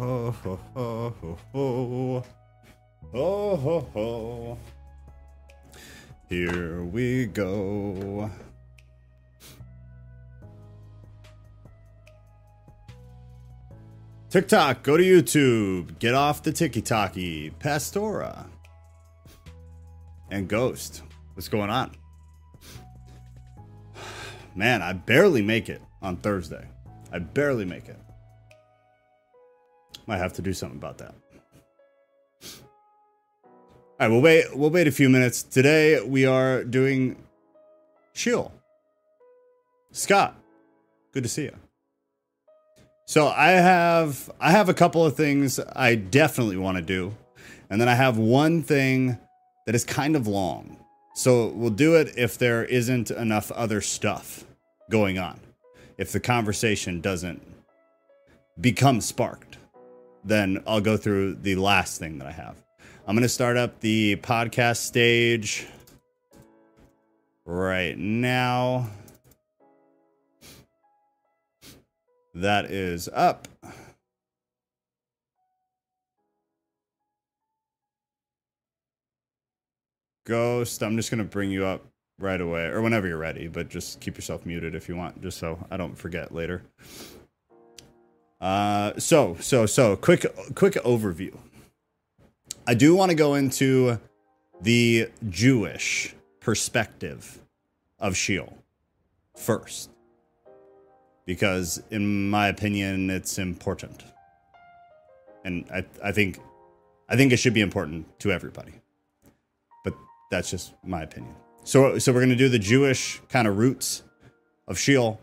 ho, ho, ho, ho, ho. Ho, ho. Here we go. TikTok, go to YouTube. Get off the Tiki Talkie. Pastora. And Ghost. What's going on? Man, I barely make it on Thursday. I barely make it. Might have to do something about that. All right, we'll wait. We'll wait a few minutes. Today we are doing Sheol. Scott, good to see you. So I have I have a couple of things I definitely want to do, and then I have one thing that is kind of long. So we'll do it if there isn't enough other stuff going on. If the conversation doesn't become sparked, then I'll go through the last thing that I have. I'm going to start up the podcast stage right now. That is up. Ghost, I'm just going to bring you up right away or whenever you're ready, but just keep yourself muted if you want, just so I don't forget later. Uh, so, so, so quick, quick overview. I do want to go into the Jewish perspective of Sheol first because in my opinion it's important. And I, I think i think it should be important to everybody. But that's just my opinion. So so we're to do the jewish kind of roots of sheol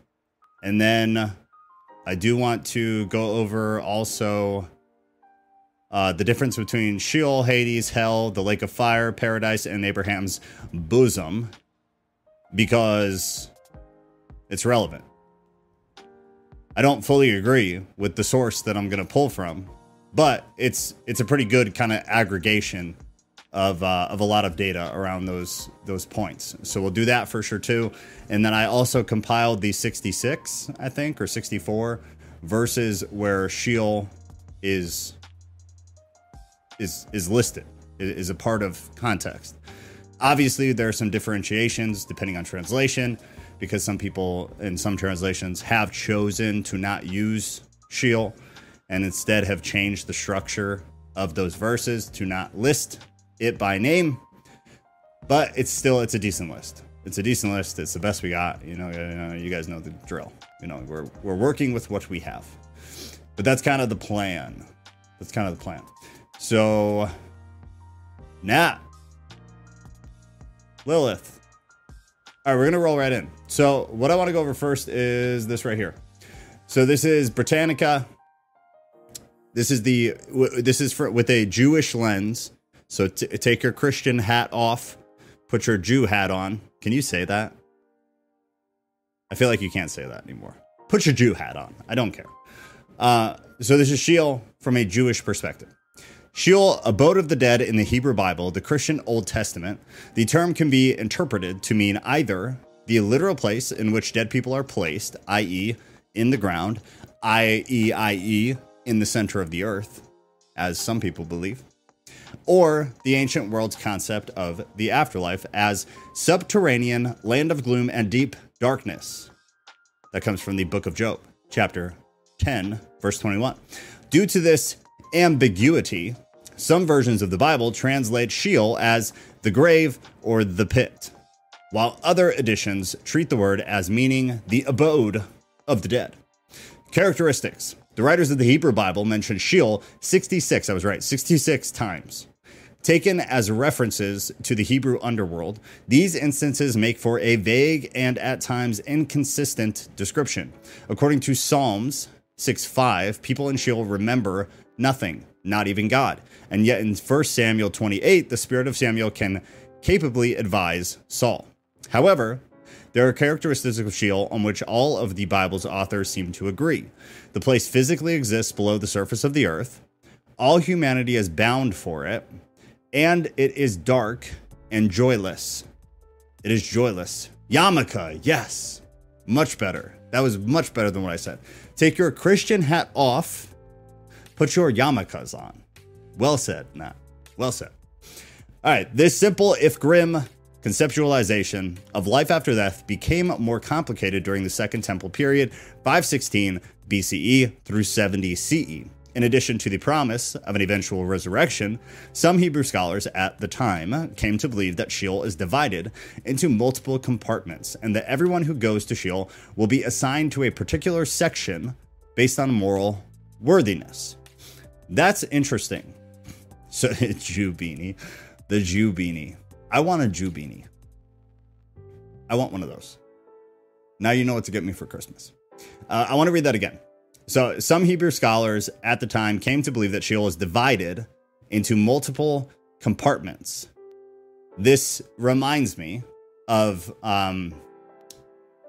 and then i do want to go over also uh, the difference between sheol hades hell the lake of fire paradise and abraham's bosom because it's relevant. I don't fully agree with the source that I'm going to pull from, but it's it's a pretty good kind of aggregation of uh, of a lot of data around those those points. So we'll do that for sure too. And then I also compiled the 66, I think, or 64 verses where Sheol is is is listed is a part of context. Obviously, there are some differentiations depending on translation because some people in some translations have chosen to not use Sheol and instead have changed the structure of those verses to not list it by name. But it's still it's a decent list. It's a decent list. It's the best we got. You know, you, guys know the drill. You know, we're we're working with what we have. But that's kind of the plan. That's kind of the plan. So, Nat, Lilith, all right, we're gonna roll right in. So what I want to go over first is this right here. So this is Britannica. This is the this is for with a Jewish lens. So t- take your Christian hat off, put your Jew hat on. Can you say that? I feel like you can't say that anymore. Put your Jew hat on. I don't care. Uh, so this is Sheol from a Jewish perspective. Sheol, abode of the dead in the Hebrew Bible, the Christian Old Testament, the term can be interpreted to mean either the literal place in which dead people are placed, i.e., in the ground, i.e., i.e., in the center of the earth, as some people believe, or the ancient world's concept of the afterlife as subterranean land of gloom and deep darkness. That comes from the book of Job, chapter 10, verse 21. Due to this ambiguity, some versions of the Bible translate Sheol as the grave or the pit, while other editions treat the word as meaning the abode of the dead. Characteristics The writers of the Hebrew Bible mention Sheol 66, I was right, 66 times. Taken as references to the Hebrew underworld, these instances make for a vague and at times inconsistent description. According to Psalms 6 5, people in Sheol remember nothing, not even God. And yet in 1 Samuel 28, the spirit of Samuel can capably advise Saul. However, there are characteristics of Sheol on which all of the Bible's authors seem to agree. The place physically exists below the surface of the earth, all humanity is bound for it, and it is dark and joyless. It is joyless. Yamaka, yes. Much better. That was much better than what I said. Take your Christian hat off Put your yarmulkes on. Well said, Matt. Well said. All right, this simple, if grim, conceptualization of life after death became more complicated during the Second Temple period, 516 BCE through 70 CE. In addition to the promise of an eventual resurrection, some Hebrew scholars at the time came to believe that Sheol is divided into multiple compartments and that everyone who goes to Sheol will be assigned to a particular section based on moral worthiness. That's interesting. So, Jew beanie, the Jew beanie. I want a Jew beanie. I want one of those. Now you know what to get me for Christmas. Uh, I want to read that again. So, some Hebrew scholars at the time came to believe that Sheol is divided into multiple compartments. This reminds me of um,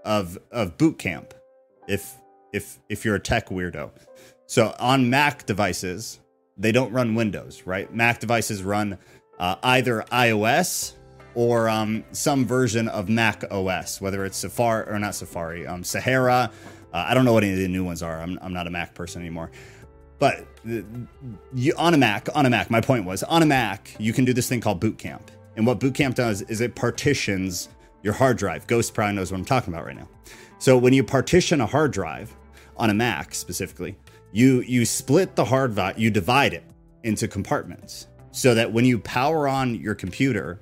of of boot camp. If if if you're a tech weirdo, so on Mac devices, they don't run Windows, right? Mac devices run uh, either iOS or um, some version of Mac OS, whether it's Safari or not Safari, um, Sahara uh, I don't know what any of the new ones are. I'm, I'm not a Mac person anymore. But you, on a Mac, on a Mac, my point was on a Mac, you can do this thing called Boot Camp. And what Boot Camp does is it partitions your hard drive. Ghost probably knows what I'm talking about right now. So when you partition a hard drive on a Mac specifically, you you split the hard drive, you divide it into compartments so that when you power on your computer,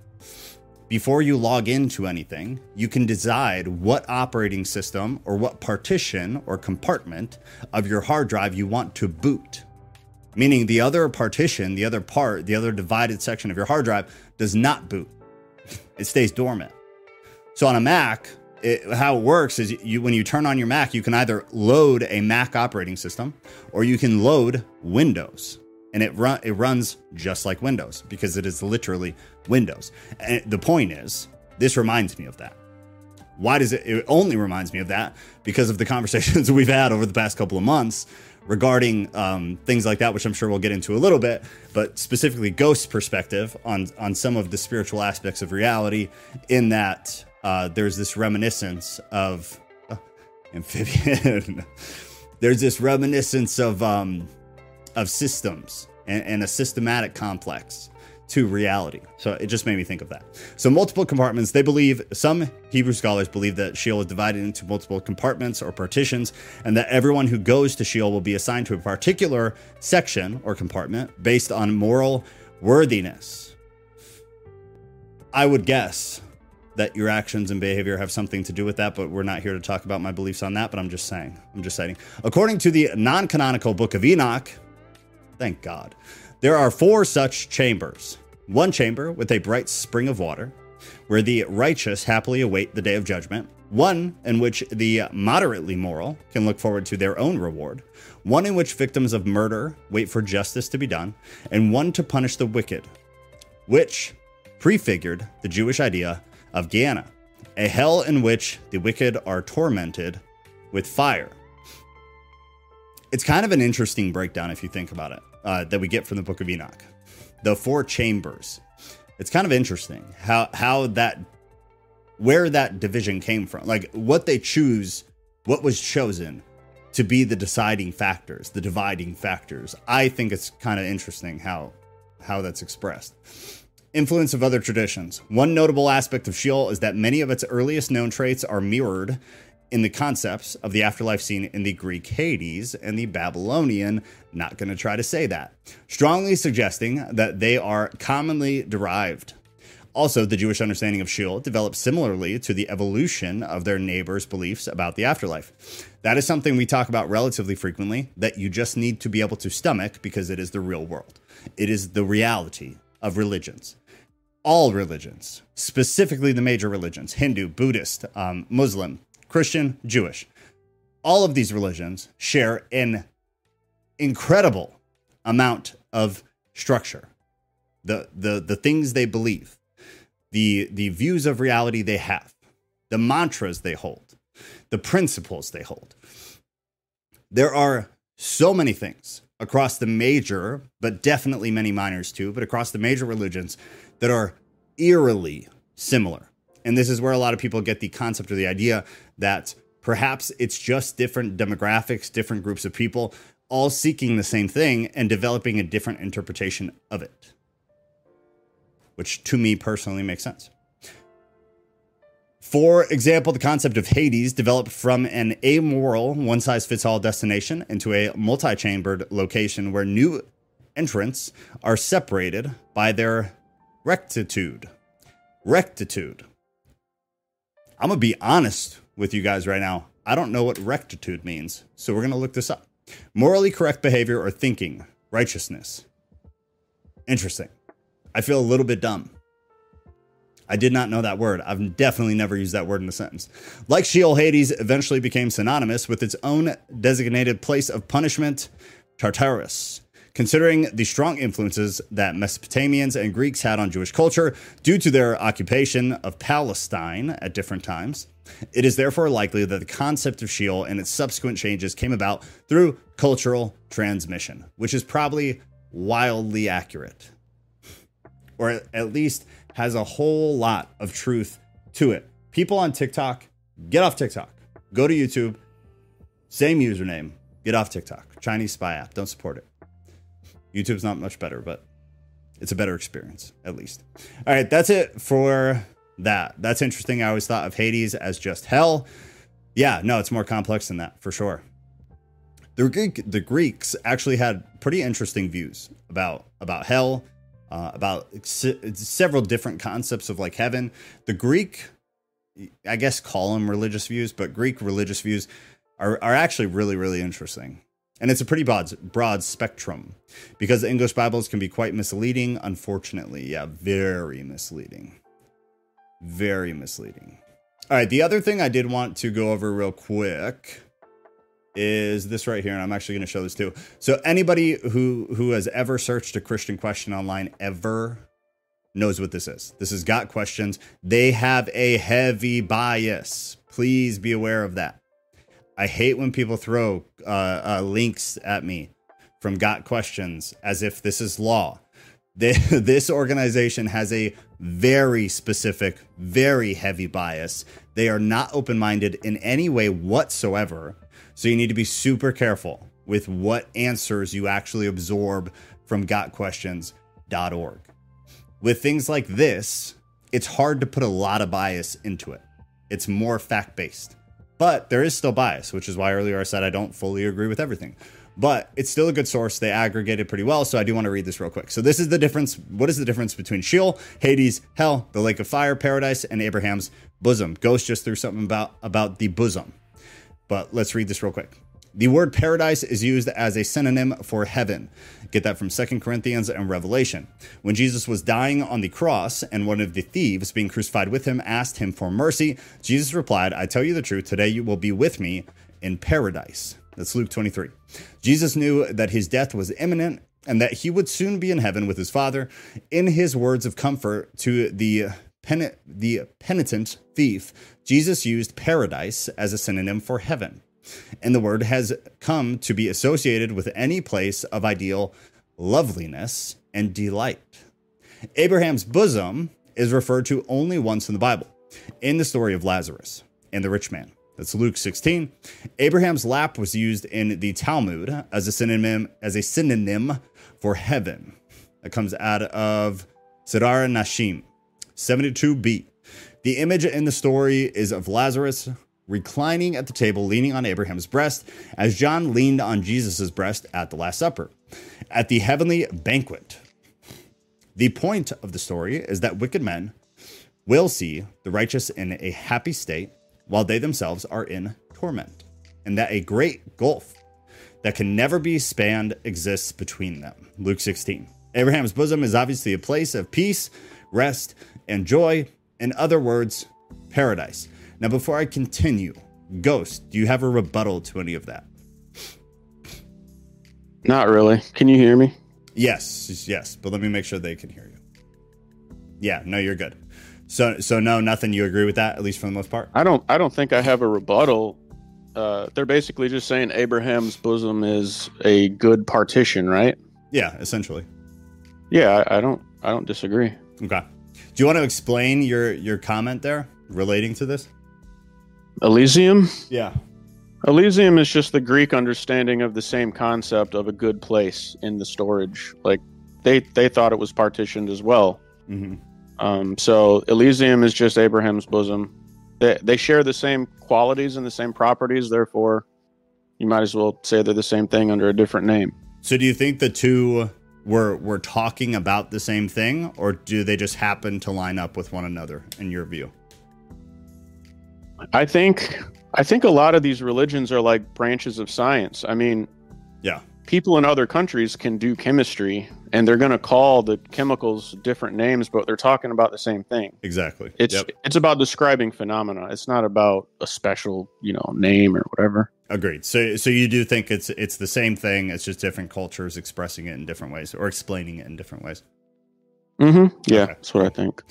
before you log into anything, you can decide what operating system or what partition or compartment of your hard drive you want to boot. Meaning the other partition, the other part, the other divided section of your hard drive does not boot. It stays dormant. So on a Mac, it, how it works is you when you turn on your Mac, you can either load a Mac operating system or you can load Windows and it run it runs just like Windows because it is literally Windows. And the point is, this reminds me of that. Why does it? It only reminds me of that because of the conversations we've had over the past couple of months regarding um, things like that, which I'm sure we'll get into a little bit, but specifically Ghost's perspective on on some of the spiritual aspects of reality. In that uh, there's this reminiscence of uh, amphibian. there's this reminiscence of um, of systems and, and a systematic complex to reality. So it just made me think of that. So multiple compartments, they believe some Hebrew scholars believe that Sheol is divided into multiple compartments or partitions and that everyone who goes to Sheol will be assigned to a particular section or compartment based on moral worthiness. I would guess that your actions and behavior have something to do with that, but we're not here to talk about my beliefs on that, but I'm just saying. I'm just citing. According to the non-canonical book of Enoch, Thank God. There are four such chambers. One chamber with a bright spring of water, where the righteous happily await the day of judgment, one in which the moderately moral can look forward to their own reward, one in which victims of murder wait for justice to be done, and one to punish the wicked, which prefigured the Jewish idea of Gehenna, a hell in which the wicked are tormented with fire it's kind of an interesting breakdown if you think about it uh, that we get from the Book of Enoch. The four chambers. It's kind of interesting how how that where that division came from, like what they choose, what was chosen to be the deciding factors, the dividing factors. I think it's kind of interesting how how that's expressed. Influence of other traditions. One notable aspect of Sheol is that many of its earliest known traits are mirrored in the concepts of the afterlife seen in the Greek Hades and the Babylonian, not going to try to say that, strongly suggesting that they are commonly derived. Also, the Jewish understanding of Sheol developed similarly to the evolution of their neighbors' beliefs about the afterlife. That is something we talk about relatively frequently that you just need to be able to stomach because it is the real world. It is the reality of religions. All religions, specifically the major religions Hindu, Buddhist, um, Muslim, Christian, Jewish. All of these religions share an incredible amount of structure. The, the, the things they believe, the, the views of reality they have, the mantras they hold, the principles they hold. There are so many things across the major, but definitely many minors too, but across the major religions that are eerily similar. And this is where a lot of people get the concept or the idea that Perhaps it's just different demographics, different groups of people, all seeking the same thing and developing a different interpretation of it, which to me personally makes sense. For example, the concept of Hades developed from an amoral, one size fits all destination into a multi chambered location where new entrants are separated by their rectitude. Rectitude. I'm going to be honest with you guys right now. I don't know what rectitude means, so we're going to look this up. Morally correct behavior or thinking, righteousness. Interesting. I feel a little bit dumb. I did not know that word. I've definitely never used that word in a sentence. Like Sheol, Hades eventually became synonymous with its own designated place of punishment, Tartarus. Considering the strong influences that Mesopotamians and Greeks had on Jewish culture due to their occupation of Palestine at different times, it is therefore likely that the concept of Sheol and its subsequent changes came about through cultural transmission, which is probably wildly accurate. Or at least has a whole lot of truth to it. People on TikTok, get off TikTok. Go to YouTube, same username, get off TikTok. Chinese spy app, don't support it. YouTube's not much better, but it's a better experience, at least. All right, that's it for that. That's interesting. I always thought of Hades as just hell. Yeah, no, it's more complex than that, for sure. The, Greek, the Greeks actually had pretty interesting views about, about hell uh, about several different concepts of like heaven. The Greek, I guess, call them religious views, but Greek religious views are, are actually really, really interesting. And it's a pretty broad, broad spectrum because the English Bibles can be quite misleading, unfortunately. Yeah, very misleading. Very misleading. All right, the other thing I did want to go over real quick is this right here, and I'm actually going to show this too. So anybody who who has ever searched a Christian question online ever knows what this is. This is got questions. They have a heavy bias. Please be aware of that. I hate when people throw uh, uh, links at me from got questions as if this is law. This organization has a very specific, very heavy bias. They are not open minded in any way whatsoever. So you need to be super careful with what answers you actually absorb from gotquestions.org. With things like this, it's hard to put a lot of bias into it. It's more fact based. But there is still bias, which is why earlier I said I don't fully agree with everything. But it's still a good source. They aggregated pretty well. So I do want to read this real quick. So this is the difference. What is the difference between Sheol, Hades, Hell, the Lake of Fire, Paradise, and Abraham's bosom? Ghost just threw something about about the bosom. But let's read this real quick. The word paradise is used as a synonym for heaven. Get that from Second Corinthians and Revelation. When Jesus was dying on the cross and one of the thieves being crucified with him asked him for mercy, Jesus replied, I tell you the truth, today you will be with me in paradise. That's Luke 23. Jesus knew that his death was imminent and that he would soon be in heaven with his Father. In his words of comfort to the pen- the penitent thief, Jesus used paradise as a synonym for heaven. And the word has come to be associated with any place of ideal loveliness and delight. Abraham's bosom is referred to only once in the Bible, in the story of Lazarus and the rich man. That's Luke 16. Abraham's lap was used in the Talmud as a synonym as a synonym for heaven. That comes out of Siddur Nashim, 72b. The image in the story is of Lazarus reclining at the table, leaning on Abraham's breast, as John leaned on Jesus' breast at the Last Supper, at the heavenly banquet. The point of the story is that wicked men will see the righteous in a happy state while they themselves are in torment, and that a great gulf that can never be spanned exists between them. Luke 16. Abraham's bosom is obviously a place of peace, rest, and joy. In other words, paradise. Now, before I continue, Ghost, do you have a rebuttal to any of that? Not really. Can you hear me? Yes, yes, but let me make sure they can hear you. Yeah, no, you're good. So, so no, nothing. You agree with that, at least for the most part. I don't. I don't think I have a rebuttal. Uh, they're basically just saying Abraham's bosom is a good partition, right? Yeah, essentially. Yeah, I, I don't. I don't disagree. Okay. Do you want to explain your your comment there relating to this? Elysium. Yeah. Elysium is just the Greek understanding of the same concept of a good place in the storage. Like they they thought it was partitioned as well. hmm Um, so Elysium is just Abraham's bosom. They they share the same qualities and the same properties. Therefore, you might as well say they're the same thing under a different name. So do you think the two were were talking about the same thing, or do they just happen to line up with one another in your view? I think I think a lot of these religions are like branches of science. I mean, Yeah. people in other countries can do chemistry and they're going to call the chemicals different names, but they're talking about the same thing. Exactly. It's Yep. it's about describing phenomena. It's not about a special, you know, name or whatever. Agreed. So so you do think it's it's the same thing, it's just different cultures expressing it in different ways or explaining it in different ways. Mm-hmm. Yeah, Okay. that's what I think.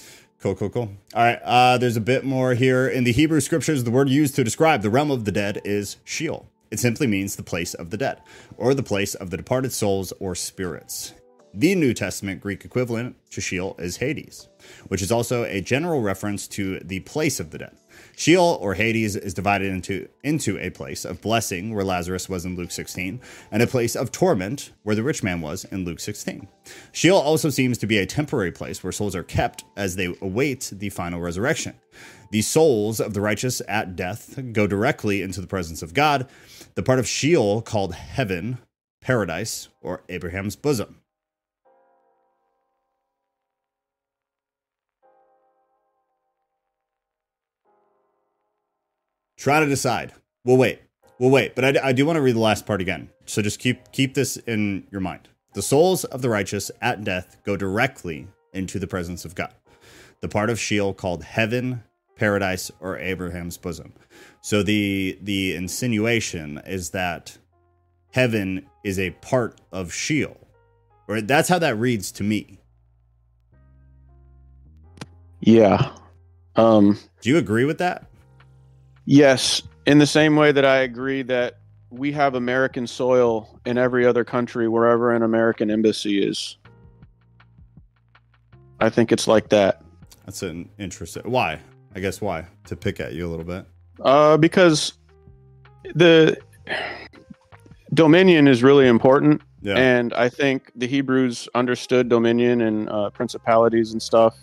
Cool, cool, cool. All right. Uh, there's a bit more here. In the Hebrew scriptures, the word used to describe the realm of the dead is Sheol. It simply means the place of the dead, or the place of the departed souls or spirits. The New Testament Greek equivalent to Sheol is Hades, which is also a general reference to the place of the dead. Sheol or Hades is divided into, into a place of blessing, where Lazarus was in Luke 16, and a place of torment, where the rich man was in Luke 16. Sheol also seems to be a temporary place where souls are kept as they await the final resurrection. The souls of the righteous at death go directly into the presence of God, the part of Sheol called heaven, paradise, or Abraham's bosom. Try to decide. We'll wait. We'll wait. But I, I do want to read the last part again. So just keep keep this in your mind. The souls of the righteous at death go directly into the presence of God. The part of Sheol called heaven, paradise, or Abraham's bosom. So the the insinuation is that heaven is a part of Sheol. Or that's how that reads to me. Yeah. Um, Do you agree with that? Yes, in the same way that I agree that we have American soil in every other country wherever an American embassy is. I think it's like that. That's an interesting. Why? I guess why? To pick at you a little bit. Uh, because the dominion is really important, Yeah. and I think the Hebrews understood dominion and uh, principalities and stuff.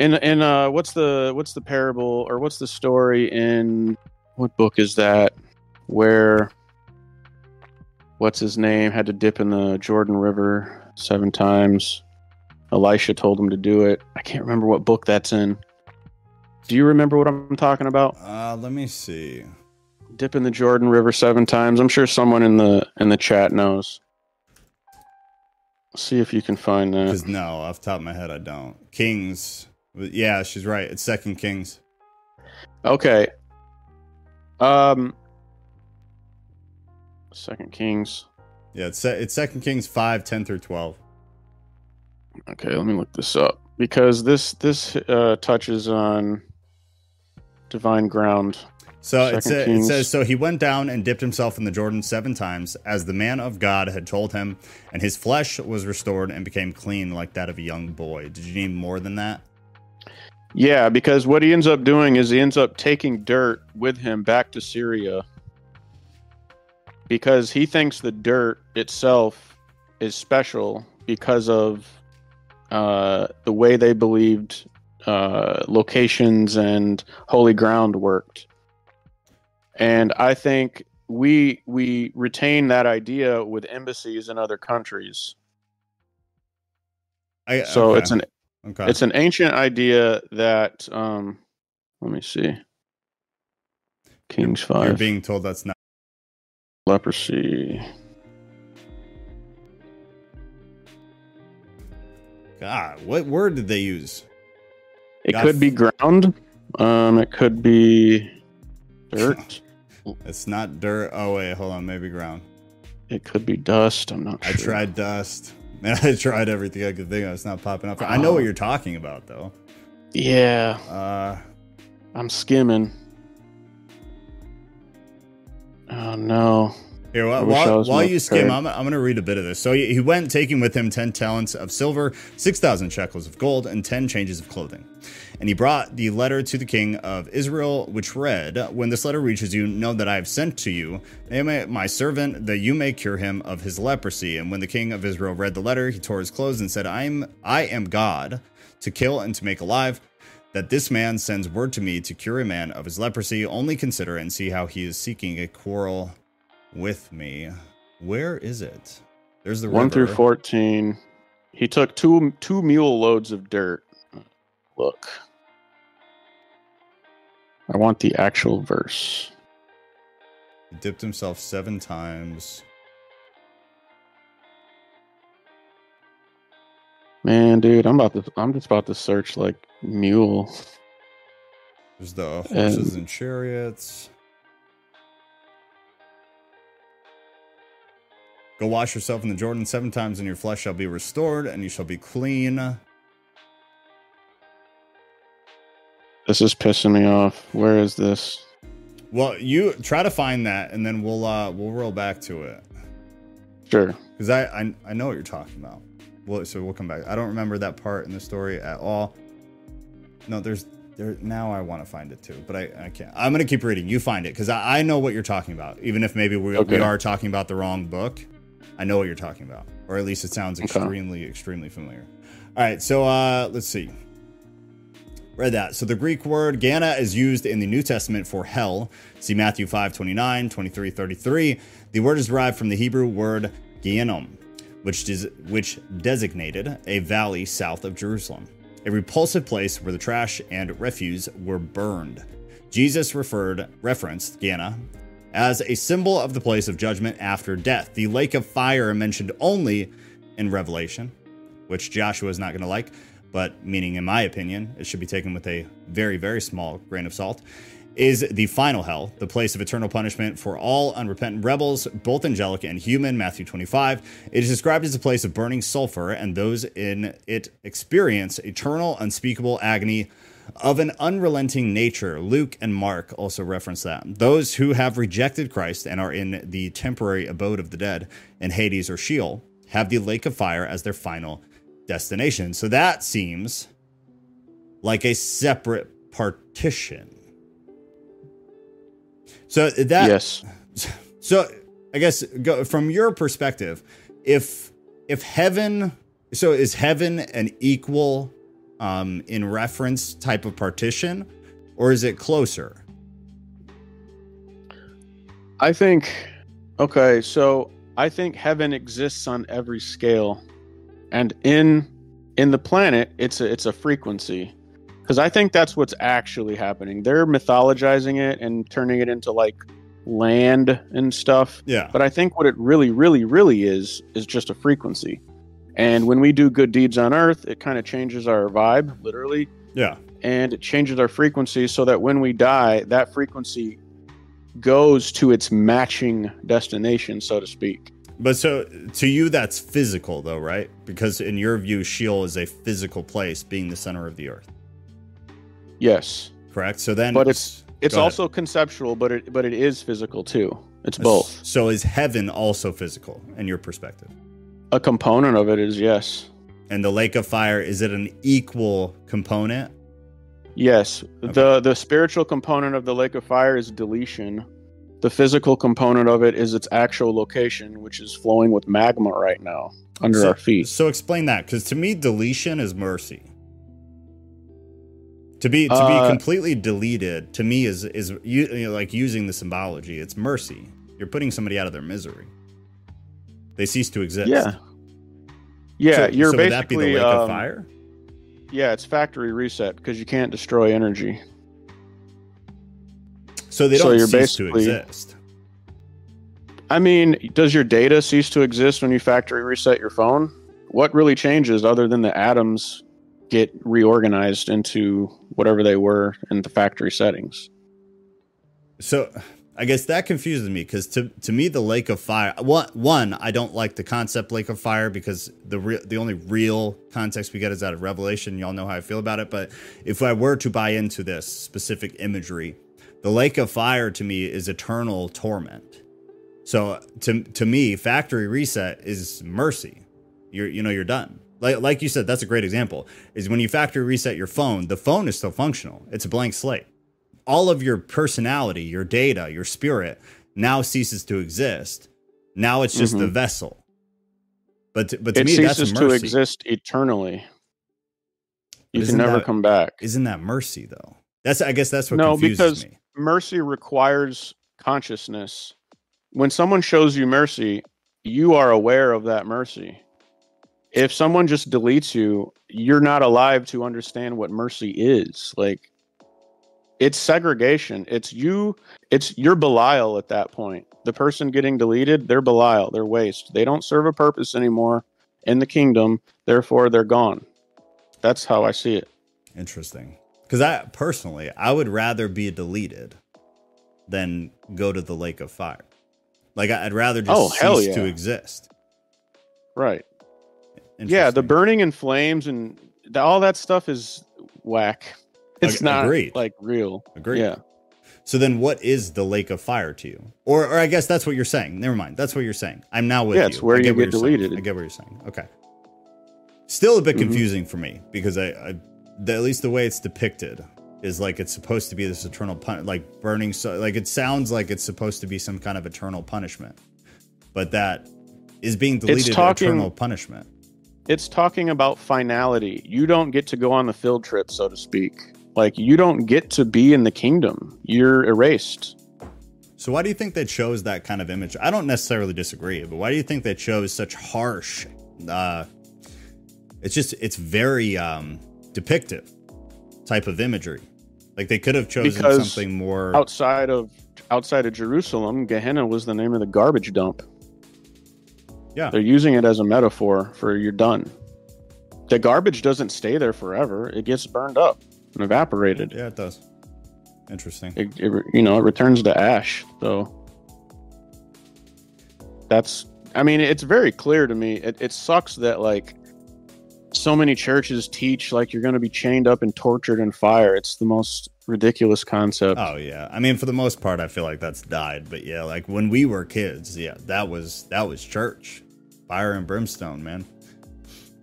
And and uh, what's the what's the parable or what's the story in what book is that where what's his name had to dip in the Jordan River seven times? Elisha told him to do it. I can't remember what book that's in. Do you remember what I'm talking about? uh, let me see. dip in the Jordan River seven times. I'm sure someone in the in the chat knows. See if you can find that. Because no, off the top of my head, I don't. Kings. Yeah, she's right. It's Second Kings. Okay. Um. Second Kings. Yeah, it's it's Second Kings 5, 10 through twelve. Okay, let me look this up because this this uh, touches on divine ground. So it, sa- it says, so he went down and dipped himself in the Jordan seven times, as the man of God had told him, and his flesh was restored and became clean like that of a young boy. Did you need more than that? Yeah, because what he ends up doing is he ends up taking dirt with him back to Syria because he thinks the dirt itself is special because of uh, the way they believed uh, locations and holy ground worked. And I think we we retain that idea with embassies in other countries. I, So okay. it's an okay. it's an ancient idea that um let me see kings fire. You're 5 being told that's not. leprosy God, what word did they use? it Got could be ground um it could be dirt It's not dirt. Oh wait, hold on. Maybe ground. it could be dust i'm not I sure tried dust. Man, I tried everything I could think of. It's not popping up. I know what you're talking about though. yeah Uh, i'm skimming oh no Here, while, while, while you skim. I'm, I'm going to read a bit of this. So he he went, taking with him 10 talents of silver, 6,000 shekels of gold, and 10 changes of clothing. And he brought the letter to the king of Israel, which read, When this letter reaches you, know that I have sent to you my servant, that you may cure him of his leprosy. And when the king of Israel read the letter, he tore his clothes and said, I am, I am God to kill and to make alive. That this man sends word to me to cure a man of his leprosy. Only consider and see how he is seeking a quarrel with me. Where is it? There's the One through fourteen. He took two two mule loads of dirt. Look. I want the actual verse. He dipped himself seven times. Man, dude, I'm about to I'm just about to search like mule. There's the horses and chariots. Go wash yourself in the Jordan seven times, and your flesh shall be restored, and you shall be clean. This is pissing me off. Where is this? Well, you try to find that, and then we'll uh we'll roll back to it Sure. because I, I I know what you're talking about. Well, so we'll come back. I don't remember that part in the story at all. No, there's there now. I want to find it too, but I I can't. I'm gonna keep reading. You find it because I, I know what you're talking about. Even if maybe we Okay. we are talking about the wrong book, I know what you're talking about, or at least it sounds Okay. extremely extremely familiar. All right, so uh let's see. Read that. So the Greek word Gehenna is used in the New Testament for hell. See Matthew 5 29, 23, 33. The word is derived from the Hebrew word Gehinnom, which, des- which designated a valley south of Jerusalem, a repulsive place where the trash and refuse were burned. Jesus referred referenced Gehenna as a symbol of the place of judgment after death. The lake of fire mentioned only in Revelation, which Joshua is not going to like, but meaning, in my opinion, it should be taken with a very, very small grain of salt, is the final hell, the place of eternal punishment for all unrepentant rebels, both angelic and human, Matthew 25. It is described as a place of burning sulfur, and those in it experience eternal, unspeakable agony of an unrelenting nature. Luke and Mark also reference that. Those who have rejected Christ and are in the temporary abode of the dead in Hades or Sheol have the lake of fire as their final destination. So that seems like a separate partition. So that yes. so I guess go, from your perspective, if if heaven, so is heaven an equal um, in reference type of partition, or is it closer? I think okay, so I think heaven exists on every scale. And in in the planet, it's a it's a frequency. Cuz I think that's what's actually happening. They're mythologizing it and turning it into like land and stuff. Yeah, But I think what it really really really is is just a frequency. And when we do good deeds on earth, it kind of changes our vibe, literally, yeah, and it changes our frequency so that when we die, that frequency goes to its matching destination, so to speak. but so to you that's physical though, right? Because in your view, Sheol is a physical place, being the center of the earth, Yes, correct? So then, But it's- it's Go ahead. also conceptual, but it but it is physical too. It's both. So is heaven also physical in your perspective? A component of it is yes, And the lake of fire is it an equal component? yes. Okay. the The spiritual component of the lake of fire is deletion. The physical component of it is its actual location, which is flowing with magma right now under so, our feet. So explain that, because to me, deletion is mercy. To be to Uh, be completely deleted to me is is you, you know, like using the symbology. It's mercy. You're putting somebody out of their misery. They cease to exist. Yeah, yeah. So, you're so would that be the lake of um, fire? Yeah, it's factory reset because you can't destroy energy. So they don't you're cease to exist. I mean, does your data cease to exist when you factory reset your phone? What really changes other than the atoms get reorganized into whatever they were in the factory settings? So I guess that confuses me because to to me the lake of fire one I don't like the concept lake of fire because the the only real context we get is out of Revelation. Y'all know how I feel about it, but if I were to buy into this specific imagery, the lake of fire to me is eternal torment. So to to me, factory reset is mercy. You're you know you're done. Like like you said, that's a great example. Is when you factory reset your phone, the phone is still functional. It's a blank slate. All of your personality, your data, your spirit now ceases to exist. Now it's just the Mhm. vessel. But to, but to It me, that's ceases to exist eternally. You can never that- come back. Isn't that mercy though? That's I guess that's what No, confuses because- me. mercy requires consciousness. When someone shows you mercy, you are aware of that mercy. If someone just deletes you, you're not alive to understand what mercy is. Like it's segregation. It's you it's your Belial at that point. The person getting deleted, they're Belial, they're waste. They don't serve a purpose anymore in the kingdom, therefore they're gone. That's how I see it. Interesting. Because I personally, I would rather be deleted than go to the lake of fire. Like I'd rather just Oh, cease to exist. Right. Yeah, the burning in flames and all that stuff is whack. It's not agreed. like real. Agreed. Yeah. So then, what is the lake of fire to you? Or, or I guess that's what you're saying. Never mind. That's what you're saying. I'm now with Yeah, you. it's where I you get what get you're saying. deleted. I get what you're saying. Okay. Still a bit Mhm. confusing for me because I, I the, at least the way it's depicted is like it's supposed to be this eternal pun, like burning. So like it sounds like it's supposed to be some kind of eternal punishment, but that is being deleted. talking- eternal punishment. It's talking about finality. You don't get to go on the field trip, so to speak. Like you don't get to be in the kingdom. You're erased. So why do you think they chose that kind of image? I don't necessarily disagree, but why do you think they chose such harsh? Uh, it's just it's very um, depictive type of imagery. Like they could have chosen Because something more. Outside of outside of Jerusalem, Gehenna was the name of the garbage dump. Yeah. They're using it as a metaphor for you're done. The garbage doesn't stay there forever. It gets burned up and evaporated. yeah, it does. Interesting. it, it you know it returns to ash so that's i mean it's very clear to me it, it sucks that like so many churches teach like you're going to be chained up and tortured in fire it's the most ridiculous concept Oh yeah. I mean, for the most part, I feel like that's died. But yeah, like when we were kids, yeah, that was that was church, fire and brimstone, man.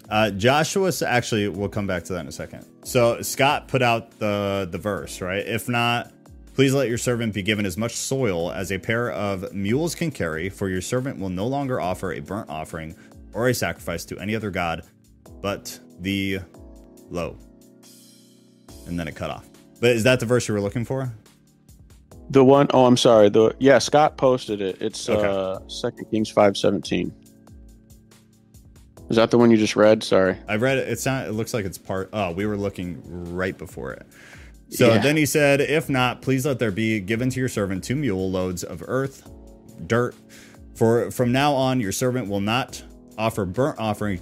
Uh, Joshua actually, we'll come back to that in a second. So Scott put out the the verse, right? If not, please let your servant be given as much soil as a pair of mules can carry, for your servant will no longer offer a burnt offering or a sacrifice to any other god, but the low. And then it cut off. But is that the verse you were looking for? the one oh i'm sorry the yeah scott posted it it's Okay. uh second kings 517 is that the one you just read sorry I've read it. It's not. It looks like it's part. Oh, we were looking right before it. So Yeah. then he said, "If not, please let there be given to your servant two mule loads of earth, dirt. For from now on, your servant will not offer burnt offering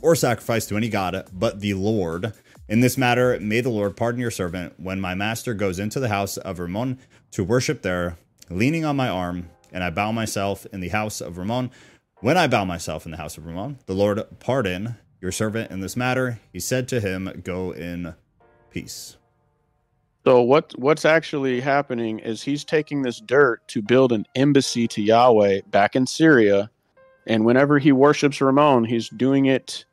or sacrifice to any god but the Lord. In this matter, may the Lord pardon your servant when my master goes into the house of Ramon to worship there, leaning on my arm, and I bow myself in the house of Ramon." When I bow myself in the house of Ramon, the Lord pardon your servant in this matter. He said to him, Go in peace. So what what's actually happening is he's taking this dirt to build an embassy to Yahweh back in Syria, and whenever he worships Ramon, he's doing it.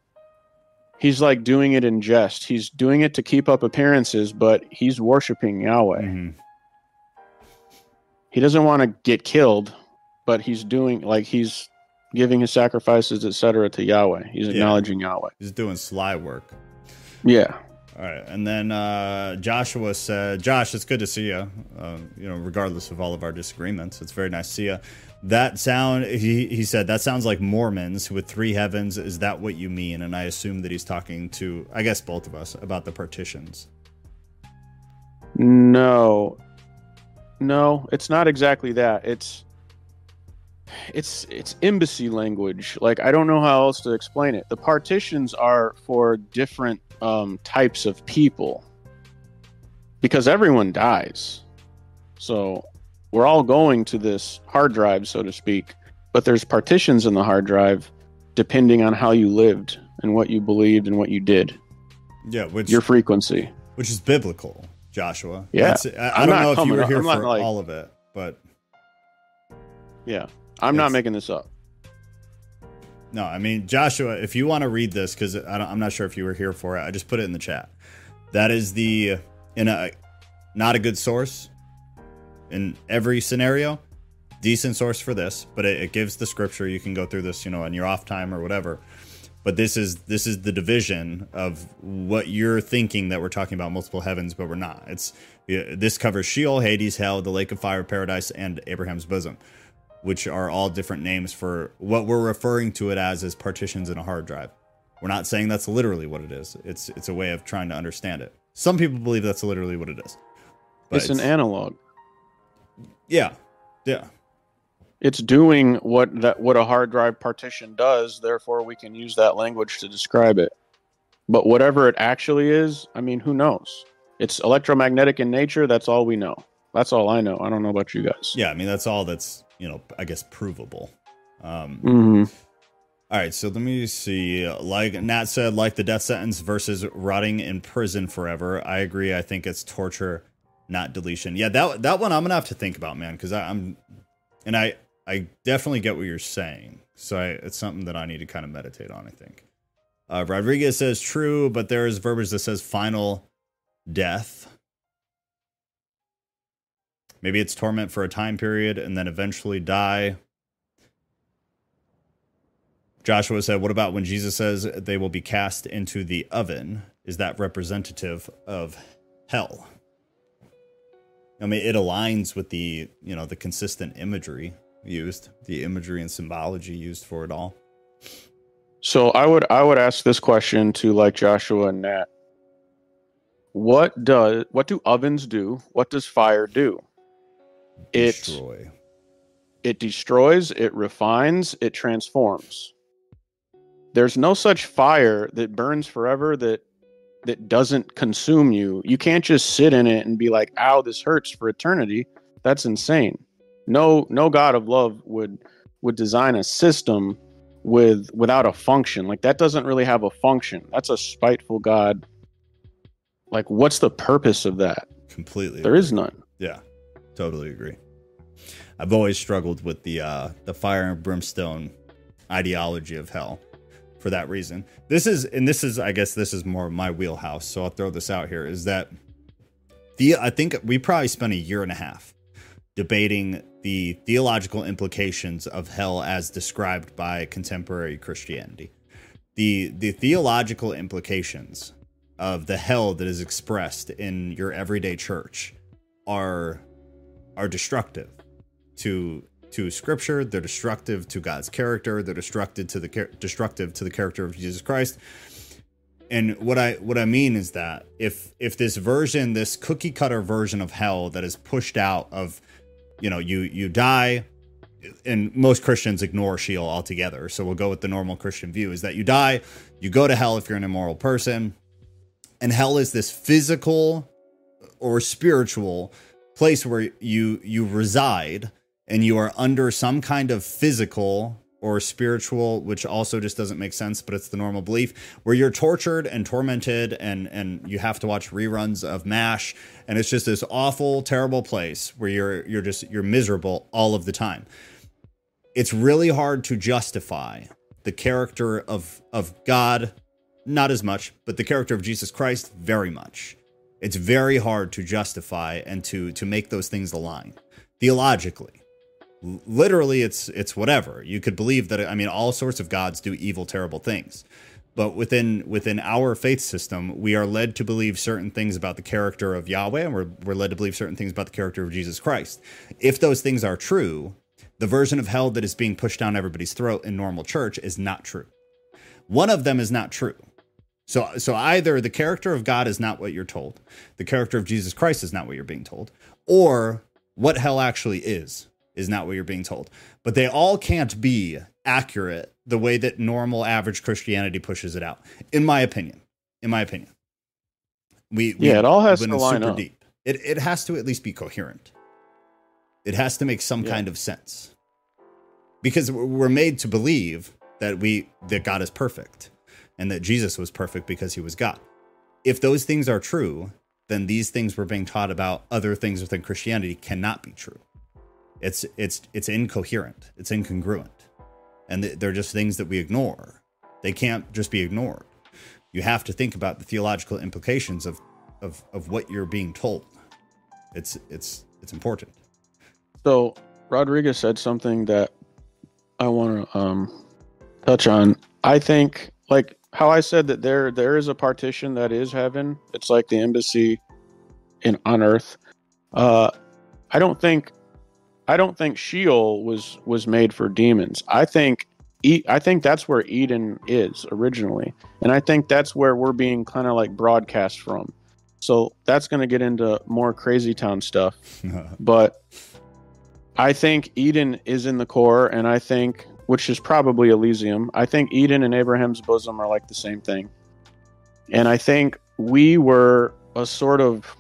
He's like doing it in jest. He's doing it to keep up appearances, but he's worshiping Yahweh. Mhm. He doesn't want to get killed, but he's doing like he's giving his sacrifices, etc., to Yahweh. He's Yeah. acknowledging Yahweh. He's doing sly work. Yeah. All right. And then uh, Joshua said, Josh, it's good to see you. Uh, you know, regardless of all of our disagreements, it's very nice to see you. That sound, he, he said, that sounds like Mormons with three heavens. Is that what you mean? And I assume that he's talking to, I guess, both of us about the partitions. No. No, it's not exactly that. It's it's it's embassy language. Like I don't know how else to explain it. The partitions are for different um, types of people because everyone dies. So we're all going to this hard drive, so to speak. But there's partitions in the hard drive depending on how you lived and what you believed and what you did. Yeah, which Your frequency. which is biblical, Joshua. Yeah. That's, I, I don't know if you were here for like- all of it, but Yeah. I'm not making this up. No, I mean Joshua, if you want to read this, because I'm not sure if you were here for it, I just put it in the chat. That is the in a not a good source in every scenario. Decent source for this, but it, it gives the scripture. You can go through this, you know, on your off time or whatever. But this is this is the division of what you're thinking that we're talking about multiple heavens, but we're not. It's this covers Sheol, Hades, Hell, the Lake of Fire, Paradise, and Abraham's bosom which are all different names for what we're referring to it as as partitions in a hard drive. We're not saying that's literally what it is. It's it's a way of trying to understand it. Some people believe that's literally what it is. But it's an analog. yeah, yeah, It's doing what that what a hard drive partition does. Therefore, we can use that language to describe it. But whatever it actually is, I mean, who knows? It's electromagnetic in nature. That's all we know. That's all I know. I don't know about you guys. yeah. I mean, that's all that's you know, I guess provable. Um, hmm All right, so let me see. Like Nat said, like the death sentence versus rotting in prison forever. I agree. I think it's torture, not deletion. Yeah, that that one I'm gonna have to think about, man, because I'm, and I I definitely get what you're saying. So I, it's something that I need to kind of meditate on. I think. Uh, Rodriguez says true, but there is verbiage that says final death. Maybe it's torment for a time period and then eventually die. Joshua said, What about when Jesus says they will be cast into the oven? Is that representative of hell? I mean, it aligns with the, you know, the consistent imagery used, the imagery and symbology used for it all. So I would I would ask this question to like Joshua and Nat. What does what do ovens do? What does fire do? It Destroy. it destroys, it refines, it transforms. There's no such fire that burns forever that that doesn't consume you. You can't just sit in it and be like, "Ow, this hurts for eternity." That's insane. No no god of love would would design a system with without a function. Like that doesn't really have a function. That's a spiteful god. Like what's the purpose of that? Completely. There is none. Yeah, totally agree. I've always struggled with the uh, the fire and brimstone ideology of hell for that reason. This is, and this is, I guess, this is more my wheelhouse. So I'll throw this out here: is that the I think we probably spent a year and a half debating the theological implications of hell as described by contemporary Christianity. The the theological implications of the hell that is expressed in your everyday church are are destructive to to scripture. They're destructive to god's character. They're destructive to the destructive to the character of jesus christ. And what i what i mean is that if if this version this cookie cutter version of hell that is pushed out of you know you you die and most christians ignore sheol altogether. So we'll go with the normal christian view is that you die you go to hell if you're an immoral person. And hell is this physical or spiritual place where you you reside and you are under some kind of physical or spiritual which also just doesn't make sense but it's the normal belief where you're tortured and tormented and and you have to watch reruns of mash. And it's just this awful terrible place where you're you're just you're miserable all of the time. It's really hard to justify the character of of god not as much but the character of jesus christ very much it's very hard to justify and to to make those things align. Theologically literally it's it's whatever. You could believe that i mean all sorts of gods do evil terrible things. But within within our faith system we are led to believe certain things about the character of yahweh and we're, we're led to believe certain things about the character of jesus christ. If those things are true the version of hell that is being pushed down everybody's throat in normal church is not true. One of them is not true so so either the character of God is not what you're told, the character of Jesus Christ is not what you're being told, or what hell actually is is not what you're being told. But they all can't be accurate the way that normal average Christianity pushes it out. In my opinion. In my opinion. We, we Yeah, it all has to line super up. deep. It it has to at least be coherent. It has to make some Yeah. kind of sense. Because we're we're made to believe that we that God is perfect and that Jesus was perfect because he was God. If those things are true, then these things we're being taught about other things within Christianity cannot be true. it's it's it's incoherent. It's incongruent. And they're just things that we ignore. They can't just be ignored. You have to think about the theological implications of of of what you're being told. It's it's it's important. So rodriguez said something that i want to um touch on. I think like how i said that there there is a partition that is heaven it's like the embassy in on earth uh i don't think I don't think Sheol was was made for demons. I think I think that's where Eden is originally, and I think that's where we're being kind of like broadcast from. So that's going to get into more crazy town stuff, but I think Eden is in the core, and I think which is probably Elysium. I think Eden and Abraham's bosom are like the same thing, and I think we were a sort of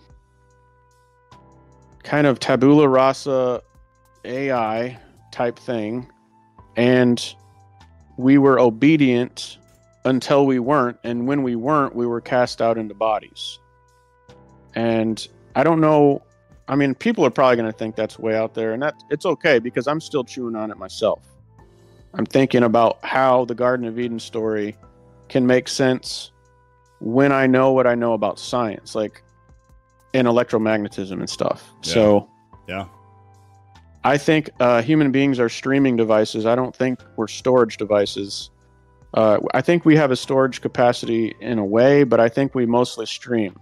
kind of tabula rasa AI type thing, and we were obedient until we weren't, and when we weren't, we were cast out into bodies. And I don't know. I mean, people are probably going to think that's way out there, and that it's okay because I'm still chewing on it myself. I'm thinking about how the Garden of Eden story can make sense when I know what I know about science, like in electromagnetism and stuff. Yeah. So, yeah I think uh, human beings are streaming devices. I don't think we're storage devices. Uh, I think we have a storage capacity in a way, but I think we mostly stream.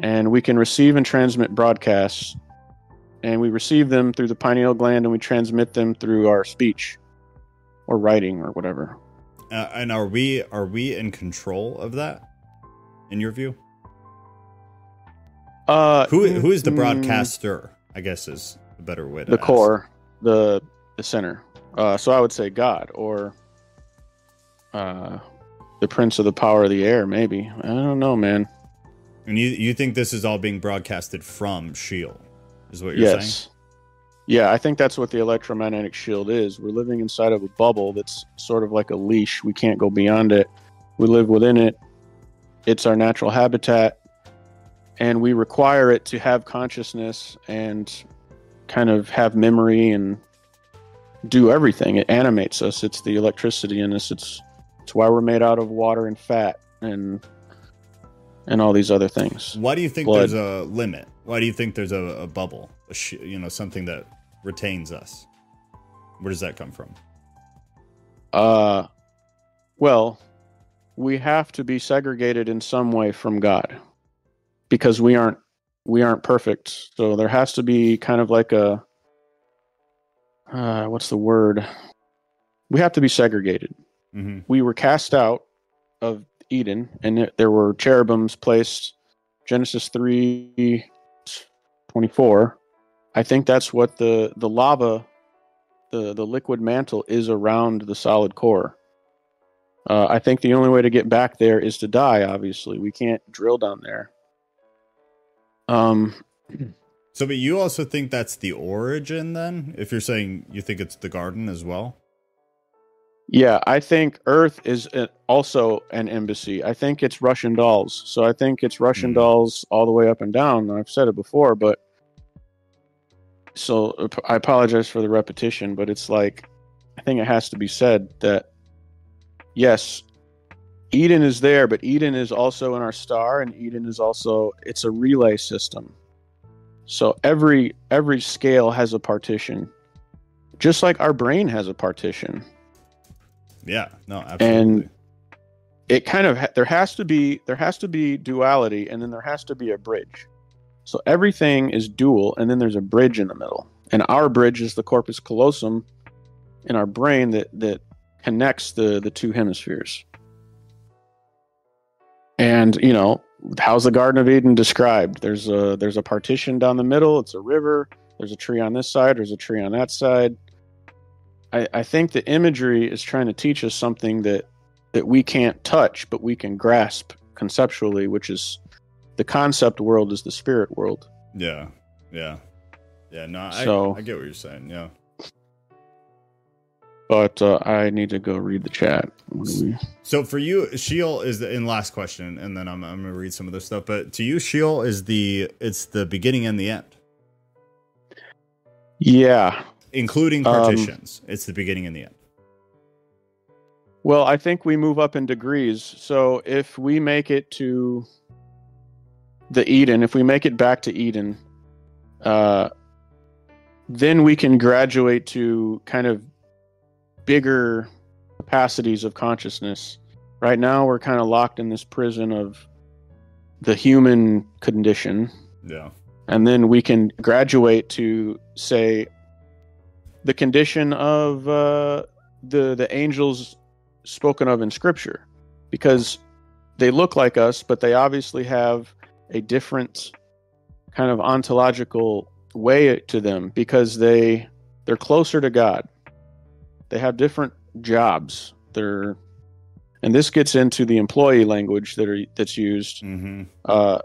And we can receive and transmit broadcasts. And we receive them through the pineal gland and we transmit them through our speech or writing or whatever. Uh, and are we are we in control of that in your view? Uh, Who who is the mm, broadcaster? I guess is a better way to the ask. core, the the center. Uh, so I would say God or uh, the Prince of the Power of the Air. Maybe I don't know, man. And you you think this is all being broadcasted from Sheol? Is what you're yes. saying? Yeah, I think that's what the electromagnetic shield is. We're living inside of a bubble that's sort of like a leash. We can't go beyond it. We live within it. It's our natural habitat. And we require it to have consciousness and kind of have memory and do everything. It animates us. It's the electricity in us. It's it's why we're made out of water and fat and and all these other things. Why do you think Blood. there's a limit? Why do you think there's a, a bubble? A sh- you know, something that retains us. Where does that come from? Uh, well, we have to be segregated in some way from God because we aren't we aren't perfect. So there has to be kind of like a uh, what's the word? We have to be segregated. hmm We were cast out of Eden, and there were cherubims placed. Genesis three twenty four. I think that's what the the lava, the the liquid mantle is around the solid core. Uh, I think the only way to get back there is to die. Obviously, we can't drill down there. Um, So, but you also think that's the origin then? If you're saying you think it's the garden as well? yeah, I think Earth is uh, also an embassy. I think it's Russian dolls. So I think it's Russian Hmm. dolls all the way up and down. I've said it before, but so I apologize for the repetition, but it's like I think it has to be said that yes, Eden is there, but Eden is also in our star, and Eden is also it's a relay system. So every every scale has a partition, just like our brain has a partition. Yeah, no, absolutely. And it kind of ha- there has to be there has to be duality and then there has to be a bridge so everything is dual and then there's a bridge in the middle. And our bridge is the corpus callosum in our brain that that connects the the two hemispheres. And you know how's the garden of eden described? There's a there's a partition down the middle it's a river there's a tree on this side there's a tree on that side. I i think the imagery is trying to teach us something that that we can't touch but we can grasp conceptually which is the concept world is the spirit world yeah, yeah, yeah. No, I, So- I get what you're saying. Yeah. but uh, i need to go read the chat we- So for you, Sheol is the in last question, and then I'm I'm gonna read some of this stuff. But to you, Sheol is the it's the beginning and the end. Yeah. including Um, partitions. it's the beginning and the end. Well, I think we move up in degrees. So if we make it to the Eden, if we make it back to Eden, uh, then we can graduate to kind of bigger capacities of consciousness. Right now, we're kind of locked in this prison of the human condition, Yeah. and then we can graduate to say the condition of uh, the the angels spoken of in scripture because they look like us but they obviously have a different kind of ontological way to them because they they're closer to god they have different jobs they're and this gets into the employee language that are that's used Mm-hmm. uh,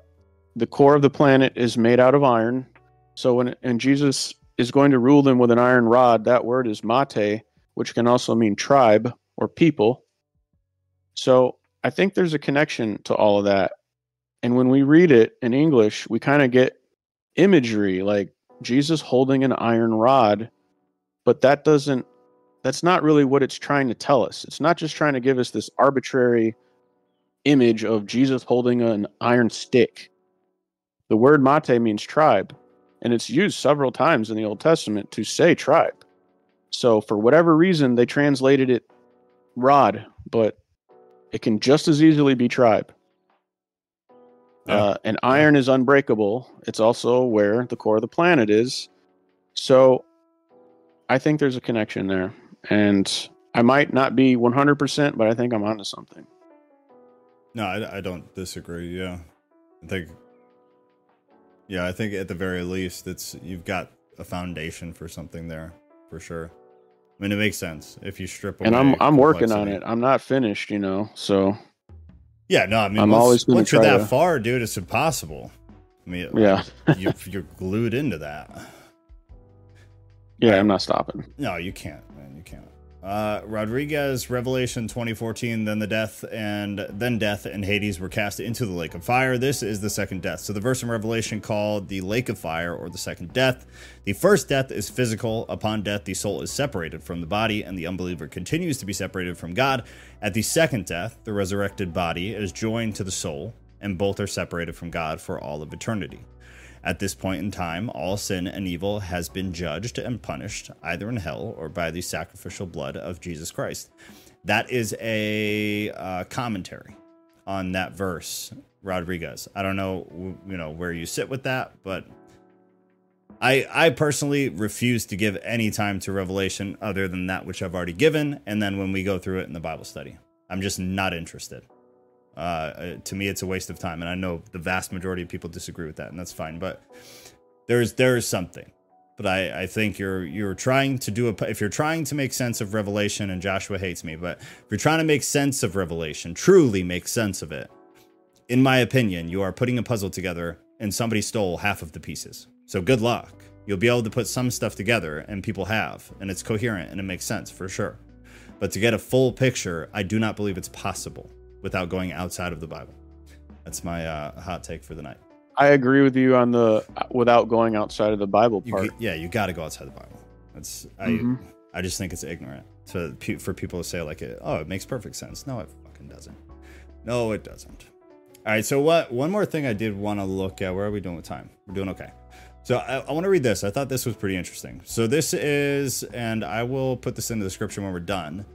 the core of the planet is made out of iron. So when and Jesus is going to rule them with an iron rod, that word is matteh, which can also mean tribe or people. So I think there's a connection to all of that. And when we read it in English, we kind of get imagery like Jesus holding an iron rod, but that doesn't that's not really what it's trying to tell us. It's not just trying to give us this arbitrary image of Jesus holding an iron stick. The word matteh means tribe, and it's used several times in the Old Testament to say tribe. So, for whatever reason, they translated it rod, but it can just as easily be tribe. Yeah. Uh, and iron is unbreakable. It's also where the core of the planet is. So, I think there's a connection there. And I might not be 100%, but I think I'm onto something. No, I, I don't disagree. Yeah, I think. Yeah, I think at the very least, it's you've got a foundation for something there for sure. I mean, it makes sense if you strip away. and I'm I'm working on it. I'm not finished, you know. So Yeah, no, I mean, I'm once, always gonna once you're that to- far, dude, it's impossible. I mean, yeah, you, you're glued into that. yeah, I'm not stopping. No, you can't, man. You can't. Uh, Rodriguez, Revelation 2014, then the death and then death and Hades were cast into the lake of fire. This is the second death. So the verse in Revelation called the lake of fire or the second death. The first death is physical. Upon death, the soul is separated from the body, and the unbeliever continues to be separated from God. At the second death, the resurrected body is joined to the soul, and both are separated from God for all of eternity. At this point in time, all sin and evil has been judged and punished, either in hell or by the sacrificial blood of Jesus Christ. That is a uh, commentary on that verse, Rodriguez. I don't know, you know, where you sit with that, but I I personally refuse to give any time to Revelation other than that which I've already given, and then when we go through it in the Bible study, I'm just not interested uh, uh, to me it's a waste of time and i know the vast majority of people disagree with that and that's fine but there's there is something. But i i think you're you're trying to do a if you're trying to make sense of revelation and joshua hates me but if you're trying to make sense of revelation truly make sense of it in my opinion you are putting a puzzle together and somebody stole half of the pieces. So good luck. You'll be able to put some stuff together and people have and it's coherent and it makes sense for sure. But to get a full picture i do not believe it's possible without going outside of the Bible. That's my uh, hot take for the night. I agree with you on the uh, without going outside of the Bible part. g- yeah, you got to go outside the Bible. That's I. Mhm. I just think it's ignorant to for people to say like, oh, it makes perfect sense. No, it fucking doesn't. No, it doesn't. All right. So what? One more thing I did want to look at. Where are we doing with time? We're doing okay. So I, I want to read this. I thought this was pretty interesting. So this is, and I will put this in the description when we're done.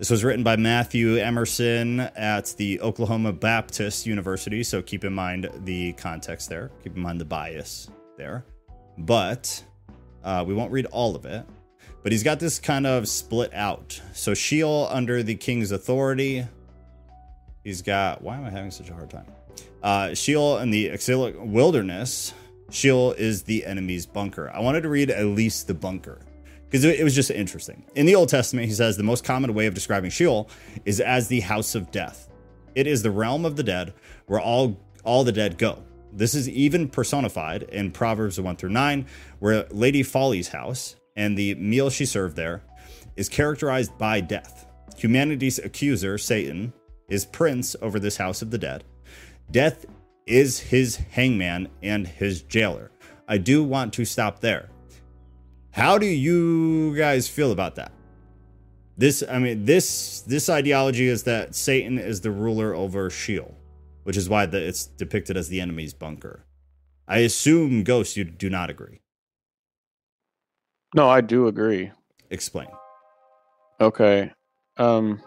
This was written by Matthew Emerson at the Oklahoma Baptist University. So keep in mind the context there. Keep in mind the bias there. But uh, we won't read all of it. But he's got this kind of split out. So Sheol under the king's authority. He's got. Why am I having such a hard time? Uh, Sheol in the exilic wilderness. Sheol is the enemy's bunker. I wanted to read at least the bunker because it, was just interesting. In the Old Testament, he says the most common way of describing Sheol is as the house of death. It is the realm of the dead where all all the dead go. This is even personified in Proverbs 1 through 9, where Lady Folly's house and the meal she served there is characterized by death. Humanity's accuser, Satan, is prince over this house of the dead. Death is his hangman and his jailer. I do want to stop there. How do you guys feel about that? This, I mean, this this ideology is that Satan is the ruler over Sheol, which is why the, it's depicted as the enemy's bunker. I assume, Ghost, you do not agree. No, I do agree. Explain. Okay. Um,